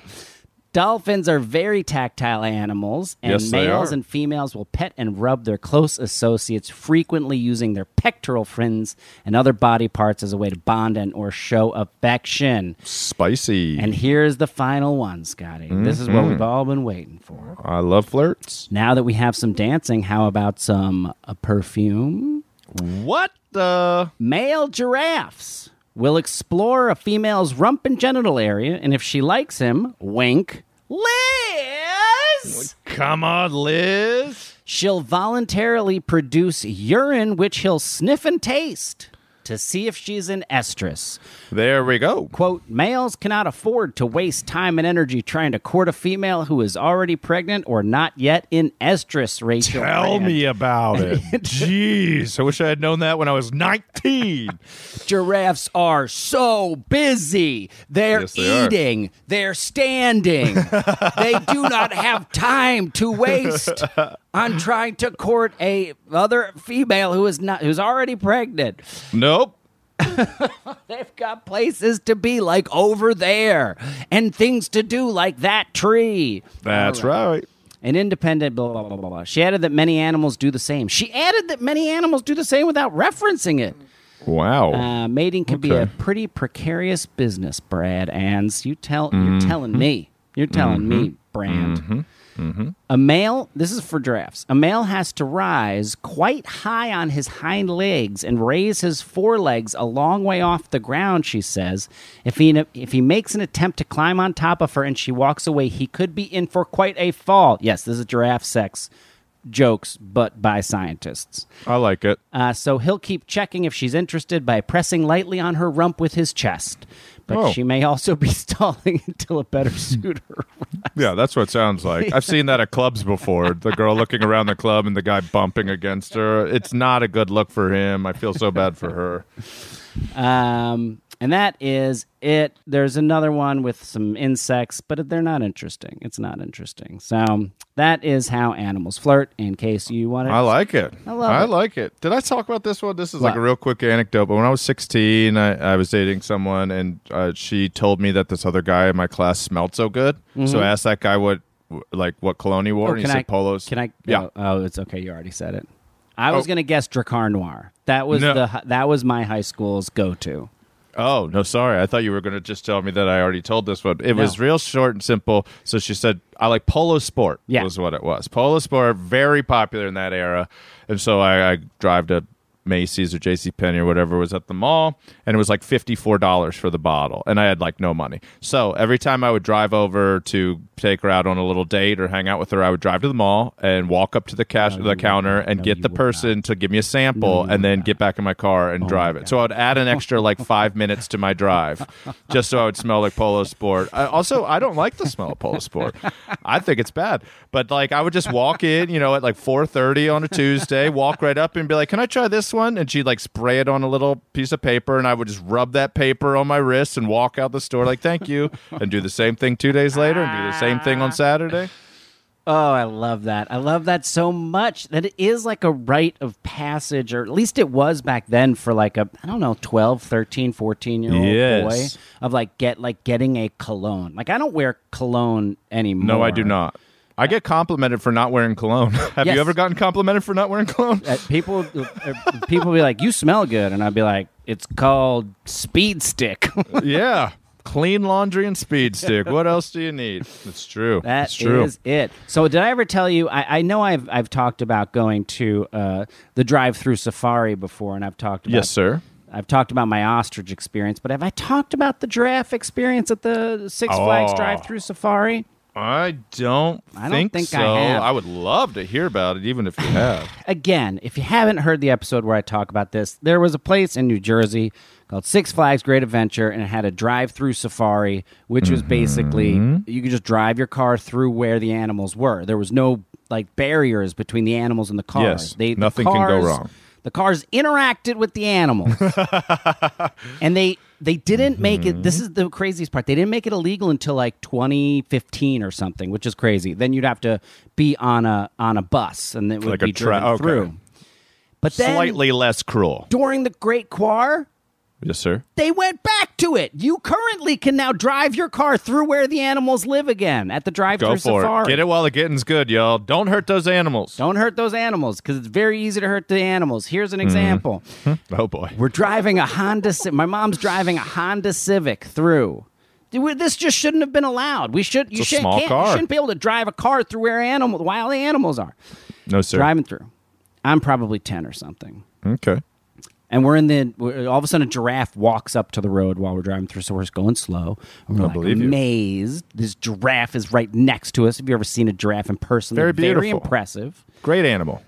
<laughs> Dolphins are very tactile animals, and Yes, males and females will pet and rub their close associates, frequently using their pectoral fins and other body parts as a way to bond and or show affection. Spicy. And here's the final one, Scotty. This is what we've Mm-hmm. all been waiting for. I love flirts. Now that we have some dancing, how about some uh, perfume? What the? Male giraffes will explore a female's rump and genital area, and if she likes him, wink, Liz! Come on, Liz. She'll voluntarily produce urine, which he'll sniff and taste to see if she's in estrus. There we go. Quote, males cannot afford to waste time and energy trying to court a female who is already pregnant or not yet in estrus, Rachel. Tell Brand. me about it. <laughs> Jeez, I wish I had known that when I was 19. <laughs> Giraffes are so busy. They're Yes, they are. eating. They're standing. <laughs> they do not have time to waste on trying to court a other female who is not who's already pregnant. nope. <laughs> They've got places to be like over there and things to do like that tree. That's right. An independent blah, blah, blah, blah, blah. She added that many animals do the same. She added that many animals do the same without referencing it. Wow. Uh, mating can be a pretty precarious business, Brad Ans. You tell Mm-hmm. you're telling me. You're telling me, Brand. Mm-hmm. A male, this is for giraffes. A male has to rise quite high on his hind legs and raise his forelegs a long way off the ground, she says. If he if he makes an attempt to climb on top of her and she walks away, he could be in for quite a fall. Yes, this is giraffe sex jokes, but by scientists. I like it. Uh, so he'll keep checking if she's interested by pressing lightly on her rump with his chest. But Oh. she may also be <laughs> stalling until a better suitor. Yeah, that's what it sounds like. I've seen that at clubs before. The girl looking around the club and the guy bumping against her. It's not a good look for him. I feel so bad for her. um, and that is it. There's another one with some insects, but they're not interesting. It's not interesting. So that is how animals flirt. In case you want to, I like it. I love it. like it. Did I talk about this one? This is like What? a real quick anecdote. But when I was 16, I, I was dating someone, and uh, she told me that this other guy in my class smelled so good. So I asked that guy what, like, what cologne he wore, Mm-hmm. Oh, and he can said I? polos. Can I? Yeah. Oh, oh, it's okay. You already said it. I was Oh. gonna guess Drakkar Noir. That was No. the hi- that was my high school's go to. Oh no, sorry. I thought you were going to just tell me that I already told this one. It was real short and simple. So she said, "I like Polo Sport." Yeah. was what it was. Polo Sport, very popular in that era, and so I, I drive to Macy's or J.C. Penney or whatever was at the mall, and it was like fifty four dollars for the bottle, and I had like no money. So every time I would drive over to take her out on a little date or hang out with her, I would drive to the mall and walk up to the cash the counter and no, get the person to give me a sample, and then get back in my car and drive it. So I would add an extra like five minutes to my drive, <laughs> just so I would smell like Polo Sport. I, also, I don't like the smell of Polo Sport. I think it's bad. But like, I would just walk in, you know, at like four thirty on a Tuesday, walk right up and be like, "Can I try this one?" And she'd like spray it on a little piece of paper, and I would just rub that paper on my wrist and walk out the store like, "Thank you," <laughs> and do the same thing two days later, and do the same thing on ah. Saturday. Oh, I love that. I love that so much that it is like a rite of passage, or at least it was back then for like a, I don't know, 12, 13, 14 year old Yes. boy of like get like getting a cologne. Like I don't wear cologne anymore. No, I do not. I get complimented for not wearing cologne. <laughs> Have Yes. you ever gotten complimented for not wearing cologne? Uh, people uh, people be like, "You smell good," and I'd be like, "It's called Speed Stick." <laughs> yeah. Clean laundry and speed stick. What else do you need? It's true. That it's true. is it. So, did I ever tell you? I, I know I've I've talked about going to uh, the drive-through safari before, and I've talked about yes, sir. I've talked about my ostrich experience, but have I talked about the giraffe experience at the Six Flags Oh. drive-through safari? I don't I don't think, think I so. have. would love to hear about it, even if you have. <sighs> Again, if you haven't heard the episode where I talk about this, there was a place in New Jersey called Six Flags Great Adventure, and it had a drive-through safari, which was basically Mm-hmm. you could just drive your car through where the animals were. There was no like barriers between the animals and the cars. Yes, they, the nothing can go wrong. The cars interacted with the animals, <laughs> and they they didn't make it. This Mm-hmm. is the craziest part. They didn't make it illegal until like 2015 or something, which is crazy. Then you'd have to be on a on a bus, and it would Like a be tra- driven okay. through. But then Slightly less cruel. during the Great Quar, Yes, sir. they went back to it. You currently can now drive your car through where the animals live again at the drive-through Go for safari. it. Get it while the getting's good, y'all. Don't hurt those animals. Don't hurt those animals because it's very easy to hurt the animals. Here's an Mm-hmm. example. <laughs> Oh boy. We're driving a Honda. My mom's driving a Honda Civic through. This just shouldn't have been allowed. We should. You shouldn't small can't, car. you shouldn't be able to drive a car through where animal wild animals are. No, sir. Driving through. I'm probably ten or something, Okay. And we're in the. We're, all of a sudden, a giraffe walks up to the road while we're driving through. So we're just going slow. And we're I like believe you. amazed. This giraffe is right next to us. Have you ever seen a giraffe in person? Very They're Very impressive. Great animal.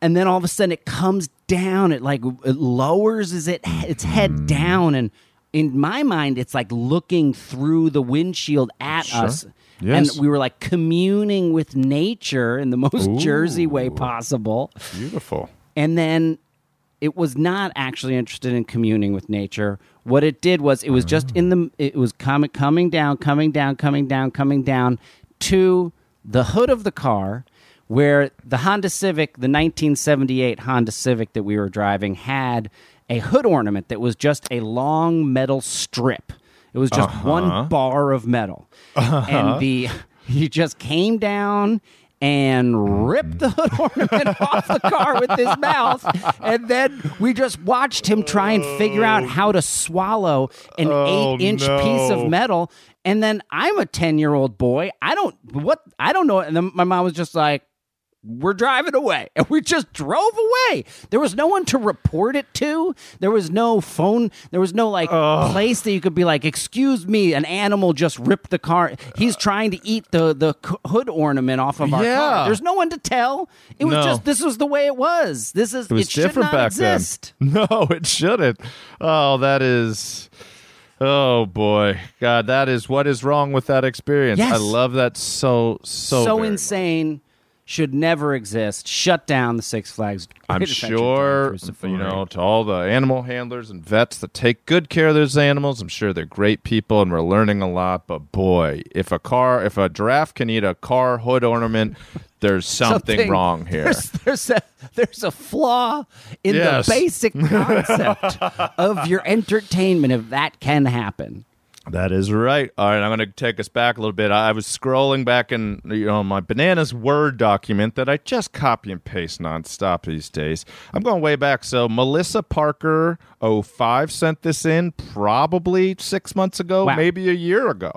and then all of a sudden it comes down it like it lowers is it its head mm-hmm. down and in my mind it's like looking through the windshield at Sure. us Yes. and we were like communing with nature in the most jersey way possible Beautiful. and then it was not actually interested in communing with nature. What it did was it was just in the it was coming coming down coming down coming down coming down to the hood of the car where the Honda Civic the 1978 Honda Civic that we were driving had a hood ornament that was just a long metal strip. It was just one uh-huh. bar of metal. Uh-huh. And the <laughs> he just came down and ripped the hood <laughs> ornament off the car with his mouth. And then we just watched him try and figure out oh. how to swallow an Oh, eight inch piece of metal. And then I'm a 10 year old boy. I don't, what, I don't know. And then my mom was just like, we're driving away. And we just drove away. There was no one to report it to. There was no phone. There was no like place that you could be like, excuse me, an animal just ripped the car. He's uh. trying to eat the, the hood ornament off of our Yeah. car. There's no one to tell. It was No. just, this was the way it was. This is, It was should different not back exist. then. <laughs> No, it shouldn't. Oh, that is. Oh boy, God, that is what is wrong with that experience. Yes. I love that so so So, very much. Should never exist. Shut down the Six Flags. I'm sure, you know, to all the animal handlers and vets that take good care of those animals, I'm sure they're great people and we're learning a lot. But boy, if a car, if a giraffe can eat a car hood ornament, there's <laughs> something, wrong here. There's, there's a there's a flaw in Yes. the basic concept <laughs> of your entertainment if that can happen. That is right. All right, I'm going to take us back a little bit. I was scrolling back in you know my bananas Word document that I just copy and paste nonstop these days. I'm going way back. So Melissa Parker 05 sent this in probably six months ago, Wow. maybe a year ago.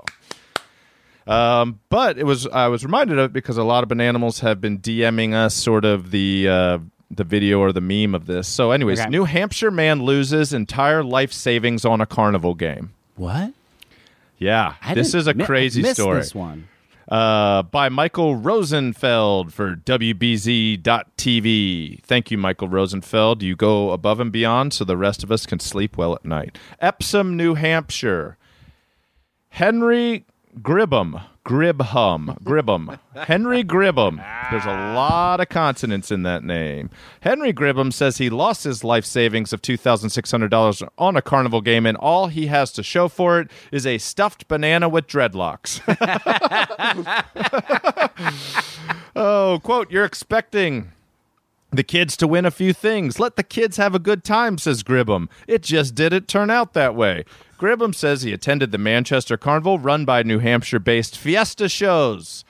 Um, but it was I was reminded of it because a lot of bananimals have been DMing us sort of the uh, the video or the meme of this. So, anyways, Okay. New Hampshire man loses entire life savings on a carnival game. What? Yeah, I this is a mi- crazy story. This one. Uh, by Michael Rosenfeld for WBZ.TV. Thank you, Michael Rosenfeld. You go above and beyond so the rest of us can sleep well at night. Epsom, New Hampshire. Henry Gribbohm. Gribbohm. Gribbohm. Henry Gribbohm. There's a ah. lot of consonants in that name. Henry Gribbohm says he lost his life savings of $2,600 on a carnival game, and all he has to show for it is a stuffed banana with dreadlocks. <laughs> oh, quote, you're expecting the kids to win a few things. Let the kids have a good time, says Gribbohm. It just didn't turn out that way. Gribbohm says he attended the Manchester Carnival run by New Hampshire based Fiesta shows.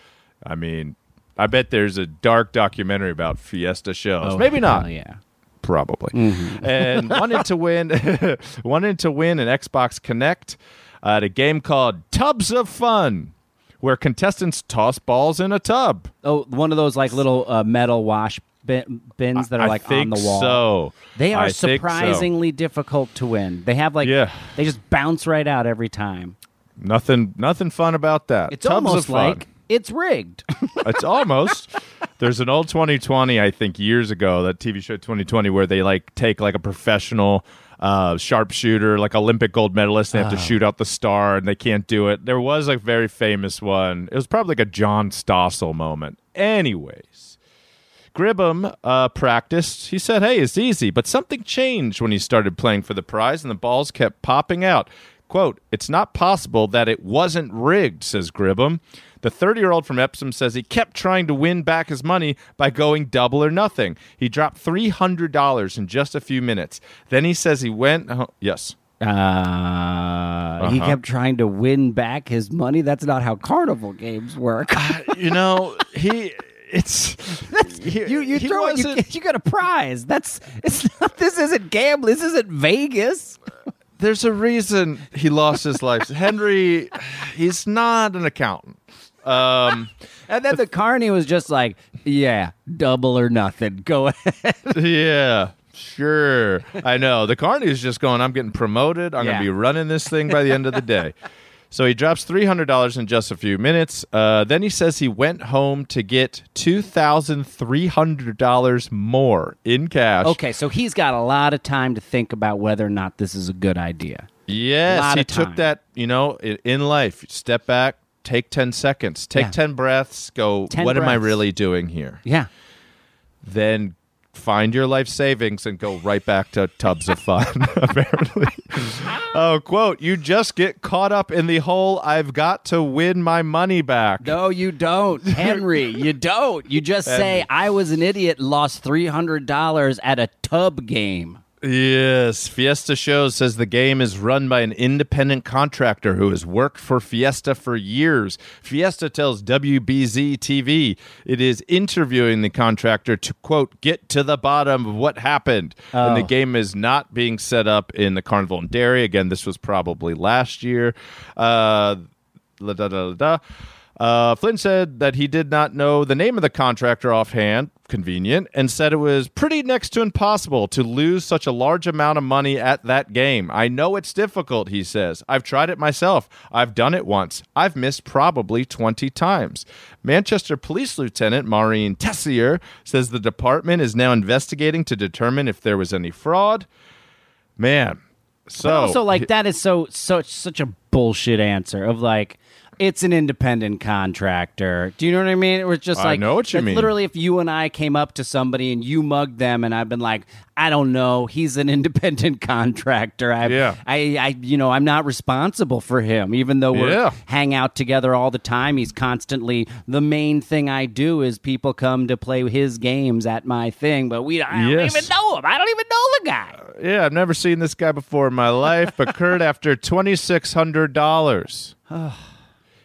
I mean, I bet there's a dark documentary about Fiesta shows. Maybe not Oh, yeah. probably. And wanted to win <laughs> wanted to win an Xbox Kinect at a game called Tubs of Fun, where contestants toss balls in a tub. Oh, one of those like little uh, metal wash bins that are I like on the wall. So They are I think so. surprisingly difficult to win. They have like Yeah. they just bounce right out every time. Nothing, nothing fun about that. It's Tubs almost like it's rigged. <laughs> it's almost. There's an old 2020, I think, years ago, that TV show 2020, where they like take like a professional uh, sharpshooter, like Olympic gold medalist. They have Ah. to shoot out the star, and they can't do it. There was a very famous one. It was probably like a John Stossel moment. Anyways. Gribbohm uh, practiced. He said, Hey, it's easy. But something changed when he started playing for the prize, and the balls kept popping out. Quote, It's not possible that it wasn't rigged, says Gribbohm. The 30 year old from Epsom says he kept trying to win back his money by going double or nothing. He dropped $300 in just a few minutes. Then he says he went. ho- yes. Uh, He Uh-huh. kept trying to win back his money. That's not how carnival games work. You know, he. <laughs> It's. he- you you throw it, you, get- you got a prize. That's it's not. This isn't gambling. This isn't Vegas. there's a reason he lost his life. Henry, he's not an accountant. Um, And then the carney was just like, yeah, double or nothing. Go ahead. <laughs> yeah, sure. I know. The Carney is just going, I'm getting promoted. I'm Yeah. going to be running this thing by the end of the day. <laughs> So he drops $300 in just a few minutes. Uh, then he says he went home to get $2,300 more in cash. Okay, so he's got a lot of time to think about whether or not this is a good idea. Yes, he took that, you know, in life, step back, take 10 seconds, take Yeah. 10 breaths, go, 10 what am I really doing here? Yeah. Then find your life savings and go right back to tubs of fun, <laughs> apparently. oh, quote, you just get caught up in the whole I've got to win my money back. No, you don't, Henry. you don't. You just <laughs> say, I was an idiot, lost $300 at a tub game. Yes, Fiesta Shows says the game is run by an independent contractor who has worked for Fiesta for years. Fiesta tells WBZ TV it is interviewing the contractor to, quote, get to the bottom of what happened. And the Oh. game is not being set up in the Carnival and Derry. Again, this was probably last year. Uh, la da da da da. Uh, Flynn said that he did not know the name of the contractor offhand, convenient, and said it was pretty next to impossible to lose such a large amount of money at that game. I know it's difficult, he says. I've tried it myself. I've done it once. I've missed probably 20 times. Manchester Police Lieutenant Maureen Tessier says the department is now investigating to determine if there was any fraud. Man. So But also, like that is so such such a bullshit answer of like it's an independent contractor. Do you know what I mean? It was just I like know what you mean. Literally, if you and I came up to somebody and you mugged them, and I've been like, I don't know, he's an <laughs> independent contractor. I, Yeah. I, I, you know, I'm not responsible for him, even though we're Yeah. hang out together all the time. He's constantly the main thing I do is people come to play his games at my thing, but we I don't even know him. I don't even know the guy. Uh, yeah, I've never seen this guy before in my life, but Kurt, <laughs> after twenty six hundred dollars, <sighs> oh.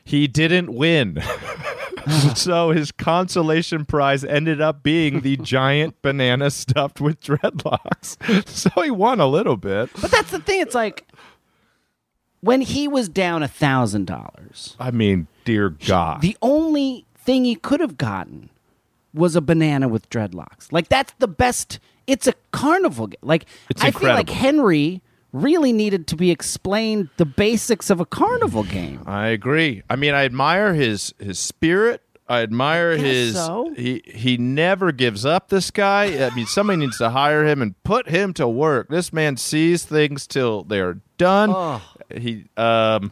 He didn't win. <laughs> so his consolation prize ended up being the <laughs> giant banana stuffed with dreadlocks. <laughs> So he won a little bit. But that's the thing. It's like when he was down a thousand dollars, I mean, dear God. the only thing he could have gotten was a banana with dreadlocks. Like that's the best. It's a carnival. Game. Like It's I feel like. Henry really needed to be explained the basics of a carnival game. I agree. I mean, I admire his his spirit. I admire Guess his. so. He he never gives up. This guy. I mean, somebody needs to hire him and put him to work. This man sees things till they're done. Oh. He um.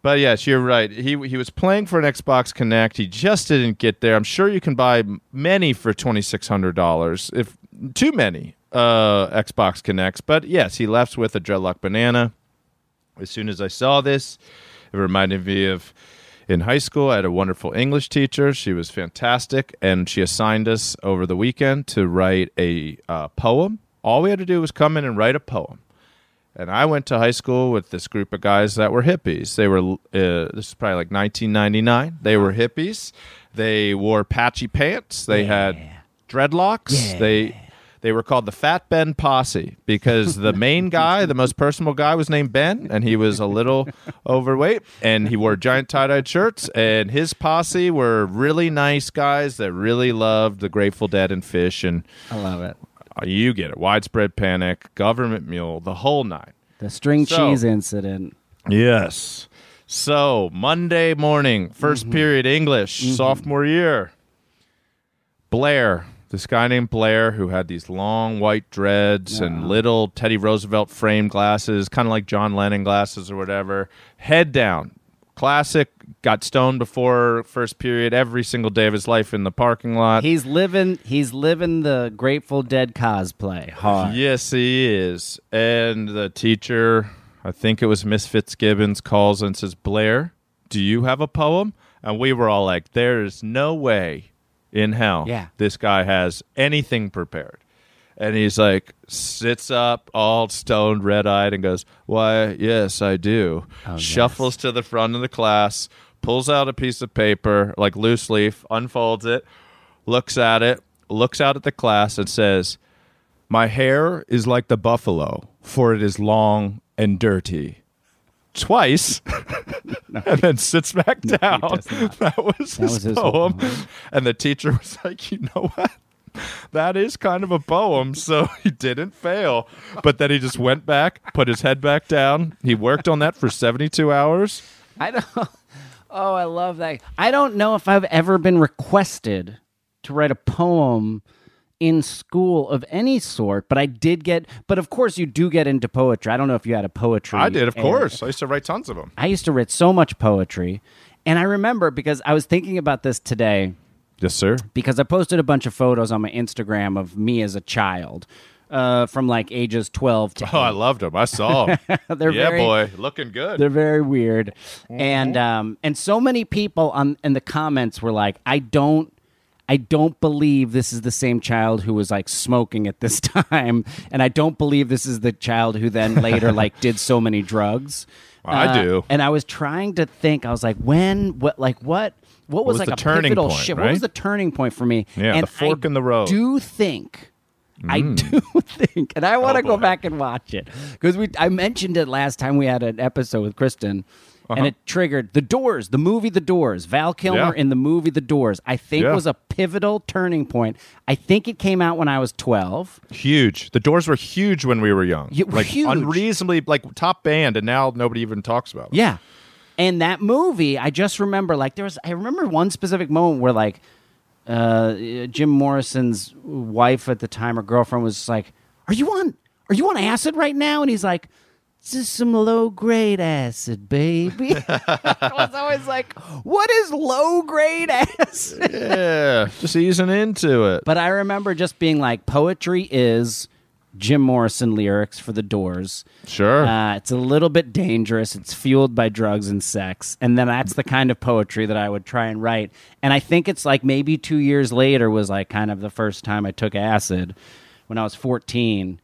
But yes, you're right. He he was playing for an Xbox Kinect. He just didn't get there. I'm sure you can buy many for twenty six hundred dollars, if too many uh, Xbox Kinects. But yes, he left with a dreadlock banana. As soon as I saw this, it reminded me of in high school. I had a wonderful English teacher. She was fantastic, and she assigned us over the weekend to write a uh, poem. All we had to do was come in and write a poem. And I went to high school with this group of guys that were hippies. They were, uh, this is probably like 1999. They were hippies. They wore patchy pants. They had dreadlocks. Yeah. They they were called the Fat Ben Posse because the main <laughs> guy, the most personal guy, was named Ben, and he was a little <laughs> overweight, and he wore giant tie dyed shirts. And his posse were really nice guys that really loved the Grateful Dead and Phish, and I love it. uh, you get it, widespread panic, Gov't Mule, the whole nine. The string So- cheese incident. Yes. So Monday morning, 1st Mm-hmm. period English, sophomore year. Blair, this guy named Blair who had these long white dreads and little Teddy Roosevelt framed glasses, kind of like John Lennon glasses or whatever. Head down. Classic. Got stoned before first period every single day of his life in the parking lot. He's living. He's living the Grateful Dead cosplay hard. Yes, he is. And the teacher, I think it was Miss Fitzgibbons, calls and says, Blair, do you have a poem? And we were all like, there's no way in hell Yeah. this guy has anything prepared. And he's like, sits up, all stoned, red eyed, and goes, Why, yes, I do. Oh, Shuffles to the front of the class, pulls out a piece of paper, like loose leaf, unfolds it, looks at it, looks out at the class, and says, my hair is like the buffalo, for it is long and dirty. Twice, <laughs> and then sits back down. does not. <laughs> That was his, was his poem. poem. And the teacher was like, "You know what? That is kind of a poem." So <laughs> he didn't fail, but then he just went back, put his head back down. He worked on that for seventy-two hours. I don't. Oh, I love that. I don't know if I've ever been requested to write a poem in school of any sort, but I did get. But of course, you do get into poetry. I don't know if you had a poetry. I did, of course. I used to write tons of them. I used to write so much poetry, and I remember because I was thinking about this today Yes, sir. because I posted a bunch of photos on my Instagram of me as a child. Uh, from like ages 12 to <laughs> Oh, I loved them. I saw them. <laughs> They're yeah, very- boy, looking good. They're very weird, and um, and so many people on in the comments were like, I don't. I don't believe this is the same child who was like smoking at this <laughs> time, and I don't believe this is the child who then later like did so many drugs. I Uh, do. and I was trying to think. I was like, when? What? Like what? What was, was like the a turning pivotal point, shift? What was the turning point for me? Yeah, and the fork I in the road. Mm. Do think. I do <laughs> think, and I want to Oh, go back and watch it because we. I mentioned it last time we had an episode with Kristen, and it triggered The Doors, the movie The Doors. Val Kilmer Uh-huh. Yeah. in the movie The Doors. I think Yeah. was a pivotal turning point. I think it came out when I was twelve. Huge. The doors were huge when we were young. Yeah, like huge. unreasonably like top band, and now nobody even talks about it. Yeah. And that movie, I just remember like there was I remember one specific moment where like uh, Jim Morrison's wife at the time or girlfriend was like, "Are you on are you on acid right now?" And he's like, "This is some low grade acid, baby." <laughs> <laughs> I was always like, "What is low grade acid?" <laughs> Yeah, just easing into it. But I remember just being like, "Poetry is Jim Morrison lyrics for the Doors." Sure. Uh, it's a little bit dangerous. It's fueled by drugs and sex. And then that's the kind of poetry that I would try and write. And I think it's like maybe two years later was like kind of the first time I took acid when I was 14.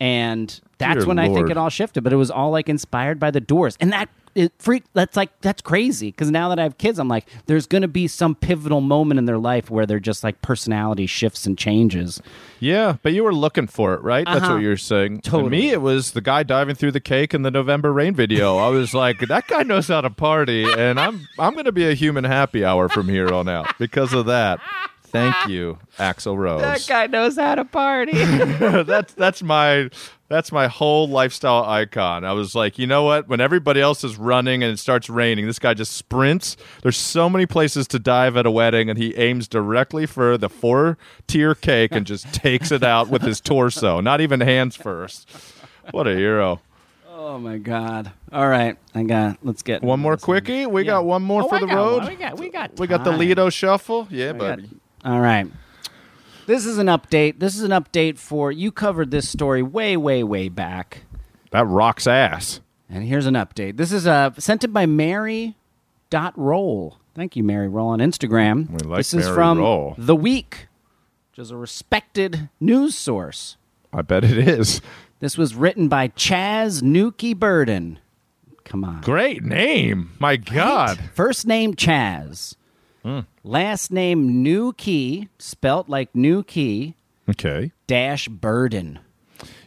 And that's Dear when I think it all shifted. But it was all like inspired by the doors. And that. It freak that's like that's crazy because now that I have kids, I'm like, there's gonna be some pivotal moment in their life where they're just like personality shifts and changes. yeah, but you were looking for it, right? That's Uh-huh. what you're saying. To me, it was the guy diving through the cake in the November Rain video. I was like, that guy knows how to party, and I'm I'm going to be a human happy hour from here on out because of that. Thank you, Axl Rose. That guy knows how to party. <laughs> that's that's my that's my whole lifestyle icon. I was like, you know what? When everybody else is running and it starts raining, this guy just sprints. There's so many places to dive at a wedding, and he aims directly for the four tier cake and just takes it out with his torso, not even hands first. What a hero! oh my god! All right, I got. Let's get One more this quickie. We Yeah. got one more Oh, for I the road. one. We got. We got. We got the time. Lido shuffle. Yeah, We got- buddy. All right. This is an update. This is an update for you. Covered this story way, way, way back. That rocks ass. And here's an update. This is uh, sent in by Mary dot roll. Thank you, Mary Roll on Instagram. We like this is Mary from Roll. The Week, which is a respected news source. I bet it is. This was written by Chas Newkey-Burden. Come on. Great name. My God. First name Chas. Last name New Key, spelt like New Key, Okay. dash Burden.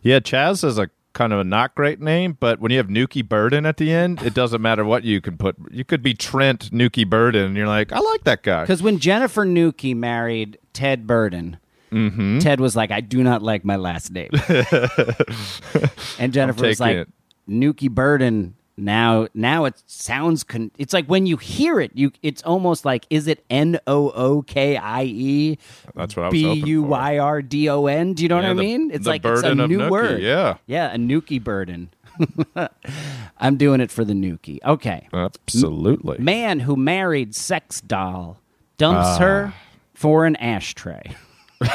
Yeah, Chas is a kind of a not great name, but when you have Nuki Burden at the end, it doesn't matter what you can put. You could be Trent Newkey-Burden, and you're like, I like that guy. Because when Jennifer Nuki married Ted Burden, Mm-hmm. Ted was like, I do not like my last name. <laughs> and Jennifer was like, it. Newkey-Burden. Now, now it sounds. Con- it's like when you hear it, you. It's almost like, is it N O O K I E That's what I was B U. Y R D O N? Do you know what Yeah, I the- mean? It's like it's a new Nuki, word. yeah. yeah, a Nuki Burden. <laughs> I'm doing it for the Nuki. Okay. Absolutely. Man who married sex doll dumps Ah. her for an ashtray. <laughs>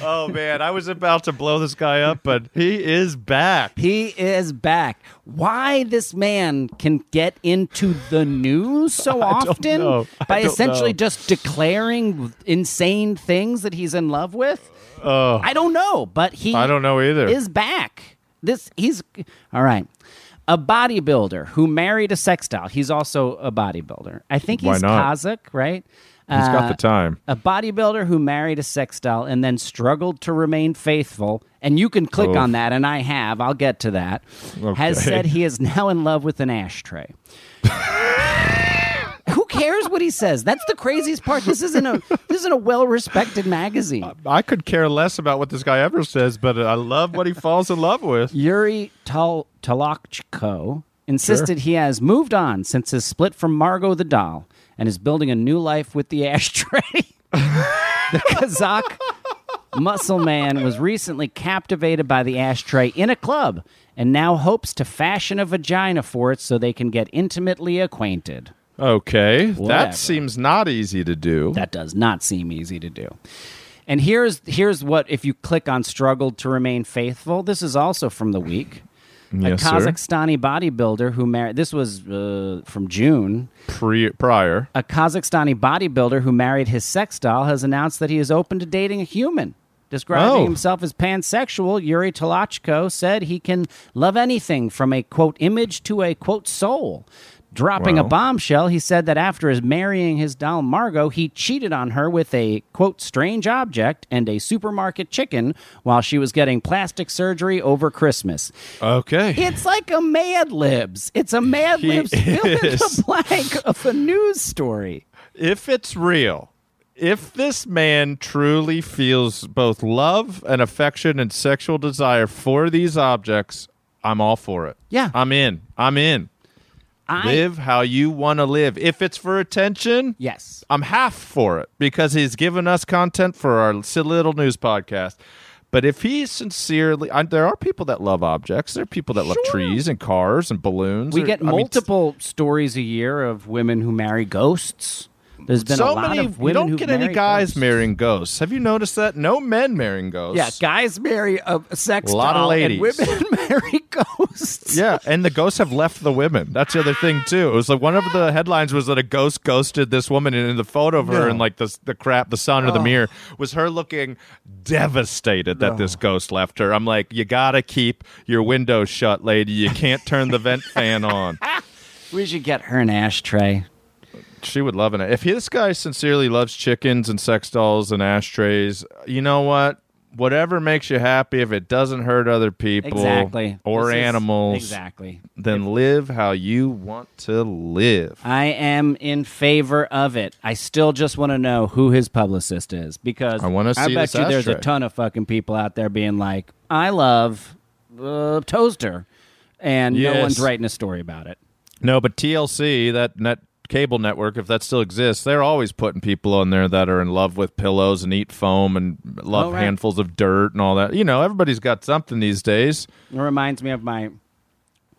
oh man, I was about to blow this guy up, but he is back. He is back. Why this man can get into the news so <laughs> often by essentially know. just declaring insane things that he's in love with? Oh, I don't know, but he I don't know either. is back. This he's all right. A bodybuilder who married a sex doll. He's also a bodybuilder. I think he's? Kazakh, right? He's got Uh, the time. a bodybuilder who married a sex doll and then struggled to remain faithful, and you can click Oof. on that, and I have, I'll get to that, has said he is now in love with an ashtray. <laughs> Who cares what he says? That's the craziest part. This isn't a this isn't a well respected magazine. I could care less about what this guy ever says, but I love what he falls in love with. Yuri Tal- Tolochko insisted he has moved on since his split from Margo the doll and is building a new life with the <laughs> ashtray. the Kazakh muscle man was recently captivated by the ashtray in a club and now hopes to fashion a vagina for it so they can get intimately acquainted. Okay, Whatever. that seems not easy to do. That does not seem easy to do. And here's here's what if you click on struggled to remain faithful. This is also from the week. Yes, a sir. Kazakhstani bodybuilder who married. This was uh, from June. Pre- prior. A Kazakhstani bodybuilder who married his sex doll has announced that he is open to dating a human. Describing Oh. himself as pansexual, Yuri Tolochko said he can love anything from a quote image to a quote soul. Dropping a bombshell, he said that after his marrying his doll Margo, he cheated on her with a quote strange object and a supermarket chicken while she was getting plastic surgery over Christmas. Okay. It's like a Mad Libs. It's a Mad He Libs fill in is. the blank of a news story. if it's real, if this man truly feels both love and affection and sexual desire for these objects, I'm all for it. Yeah. I'm in. I'm in. I, live how you want to live. If it's for attention, Yes. I'm half for it because he's given us content for our silly little news podcast. But if he sincerely, I, there are people that love objects. There are people that love trees and cars and balloons. We Or- get I mean, multiple stories a year of women who marry ghosts. There's been so a lot many. of We don't get any guys ghosts. marrying ghosts. Have you noticed that? No men marrying ghosts. Yeah, guys marry a, sex A lot of ladies. and women <laughs> marry ghosts. <laughs> Yeah, and the ghosts have left the women. That's the other thing too. It was like one of the headlines was that a ghost ghosted this woman, and in the photo of her No. and like the the crap, the sun or the mirror was her looking devastated that this ghost left her. I'm like, you gotta keep your windows shut, lady. You can't turn the vent fan on. <laughs> We should get her an ashtray. She would love it if this guy sincerely loves chickens and sex dolls and ashtrays. You know what? whatever makes you happy, if it doesn't hurt other people Exactly. or This animals, Exactly. then live how you want to live. I am in favor of it. I still just want to know who his publicist is because I wanna see bet this you there's a ton of fucking people out there being like, "I love uh, toaster," and no one's writing a story about it. No, but TLC, that net cable network, if that still exists, they're always putting people on there that are in love with pillows and eat foam and love Oh, right. handfuls of dirt and all that. You know, everybody's got something these days. It reminds me of my,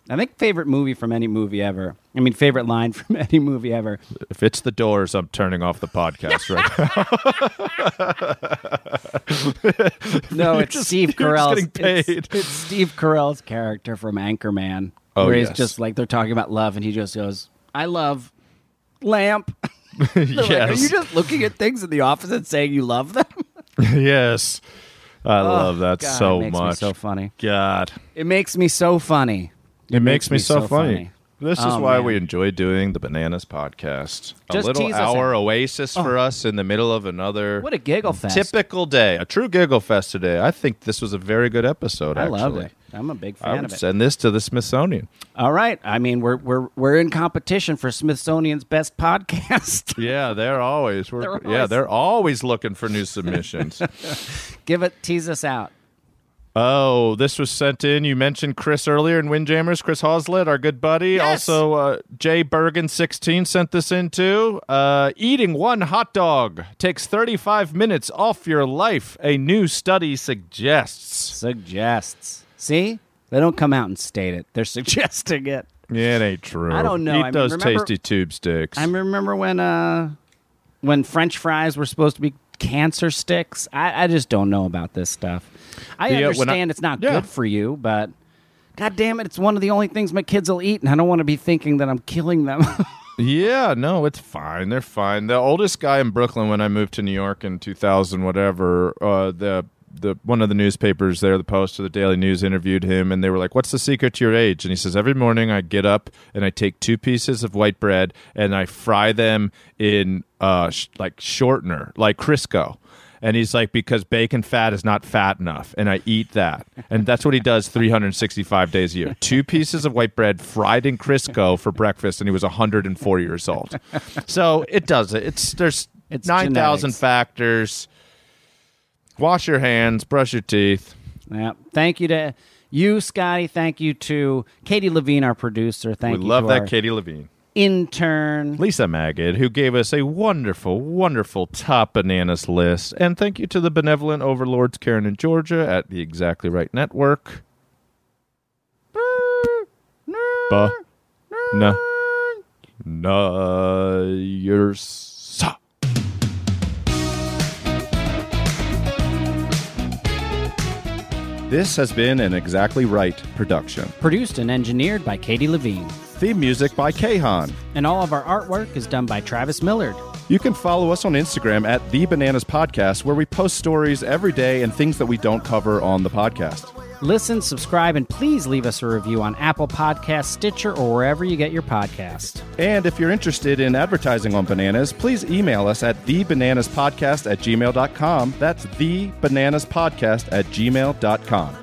I think favorite movie from any movie ever. I mean, favorite line <laughs> from any movie ever. If it's the doors, I'm turning off the podcast right now. <laughs> No, <laughs> it's just- Steve Carell's. It's, it's Steve Carell's character from Anchorman. Oh, where yes. he's just like they're talking about love, and he just goes, "I love lamp." <laughs> They're like, Are you just looking at things in the office and saying you love them? <laughs> yes. I oh, love that God, so it makes much. Me so funny. God. It makes me so funny. It, makes, me, so, funny. This is Oh, why man. we enjoy doing the Bananas podcast. Just a little hour oasis oh. for us in the middle of another What a giggle fest! typical day. A true giggle fest today. I think this was a very good episode, I actually. love it. I'm a big I fan would of it. send this to the Smithsonian. All right. I mean, we're we're we're in competition for Smithsonian's best podcast. <laughs> Yeah, they're always, we're, <laughs> They're yeah, they're always looking for new submissions. <laughs> Give it, tease us out. Oh, this was sent in. You mentioned Chris earlier in Windjammers, Chris Hoslett, our good buddy. Yes. Also, uh, Jay Bergen, 16, sent this in too. Uh, eating one hot dog takes 35 minutes off your life, a new study suggests. Suggests. See, they don't come out and state it. They're <laughs> suggesting it. Yeah, it ain't true. I don't know. Eat I mean, those remember- tasty tube sticks. I remember when uh when French fries were supposed to be cancer sticks. I, I just don't know about this stuff. I Yeah, when I- understand it's not Yeah. good for you, but god damn it, it's one of the only things my kids will eat, and I don't want to be thinking that I'm killing them. <laughs> Yeah, no, it's fine. They're fine. The oldest guy in Brooklyn when I moved to New York in 2000 whatever, uh the the one of the newspapers there, the Post or the Daily News interviewed him and they were like, "What's the secret to your age?" And he says, "Every morning I get up and I take two pieces of white bread and I fry them in uh sh- like shortener, like Crisco." And he's like, because bacon fat is not fat enough, and I eat that, and that's what he does 365 days a year. Two pieces of white bread fried in Crisco for breakfast, and he was 104 years old. So it does it. It's there's It's 9,000 factors. Wash your hands, brush your teeth. yeah. Thank you to you, Scotty. Thank you to Katie Levine, our producer. Thank we you love that our Katie Levine. Intern. Lisa Magid, who gave us a wonderful, wonderful top bananas list. And thank you to the benevolent overlords Karen and Georgia at the Exactly Right Network. Ba. Na. Na. Your sa. This has been an Exactly Right production. Produced and engineered by Katie Levine. Theme music by Kahan. And all of our artwork is done by Travis Millard. You can follow us on Instagram at The Bananas Podcast, where we post stories every day and things that we don't cover on the podcast. Listen, subscribe, and please leave us a review on Apple Podcasts, Stitcher, or wherever you get your podcast. And if you're interested in advertising on bananas, please email us at thebananaspodcast at gmail.com. That's thebananaspodcast at gmail.com.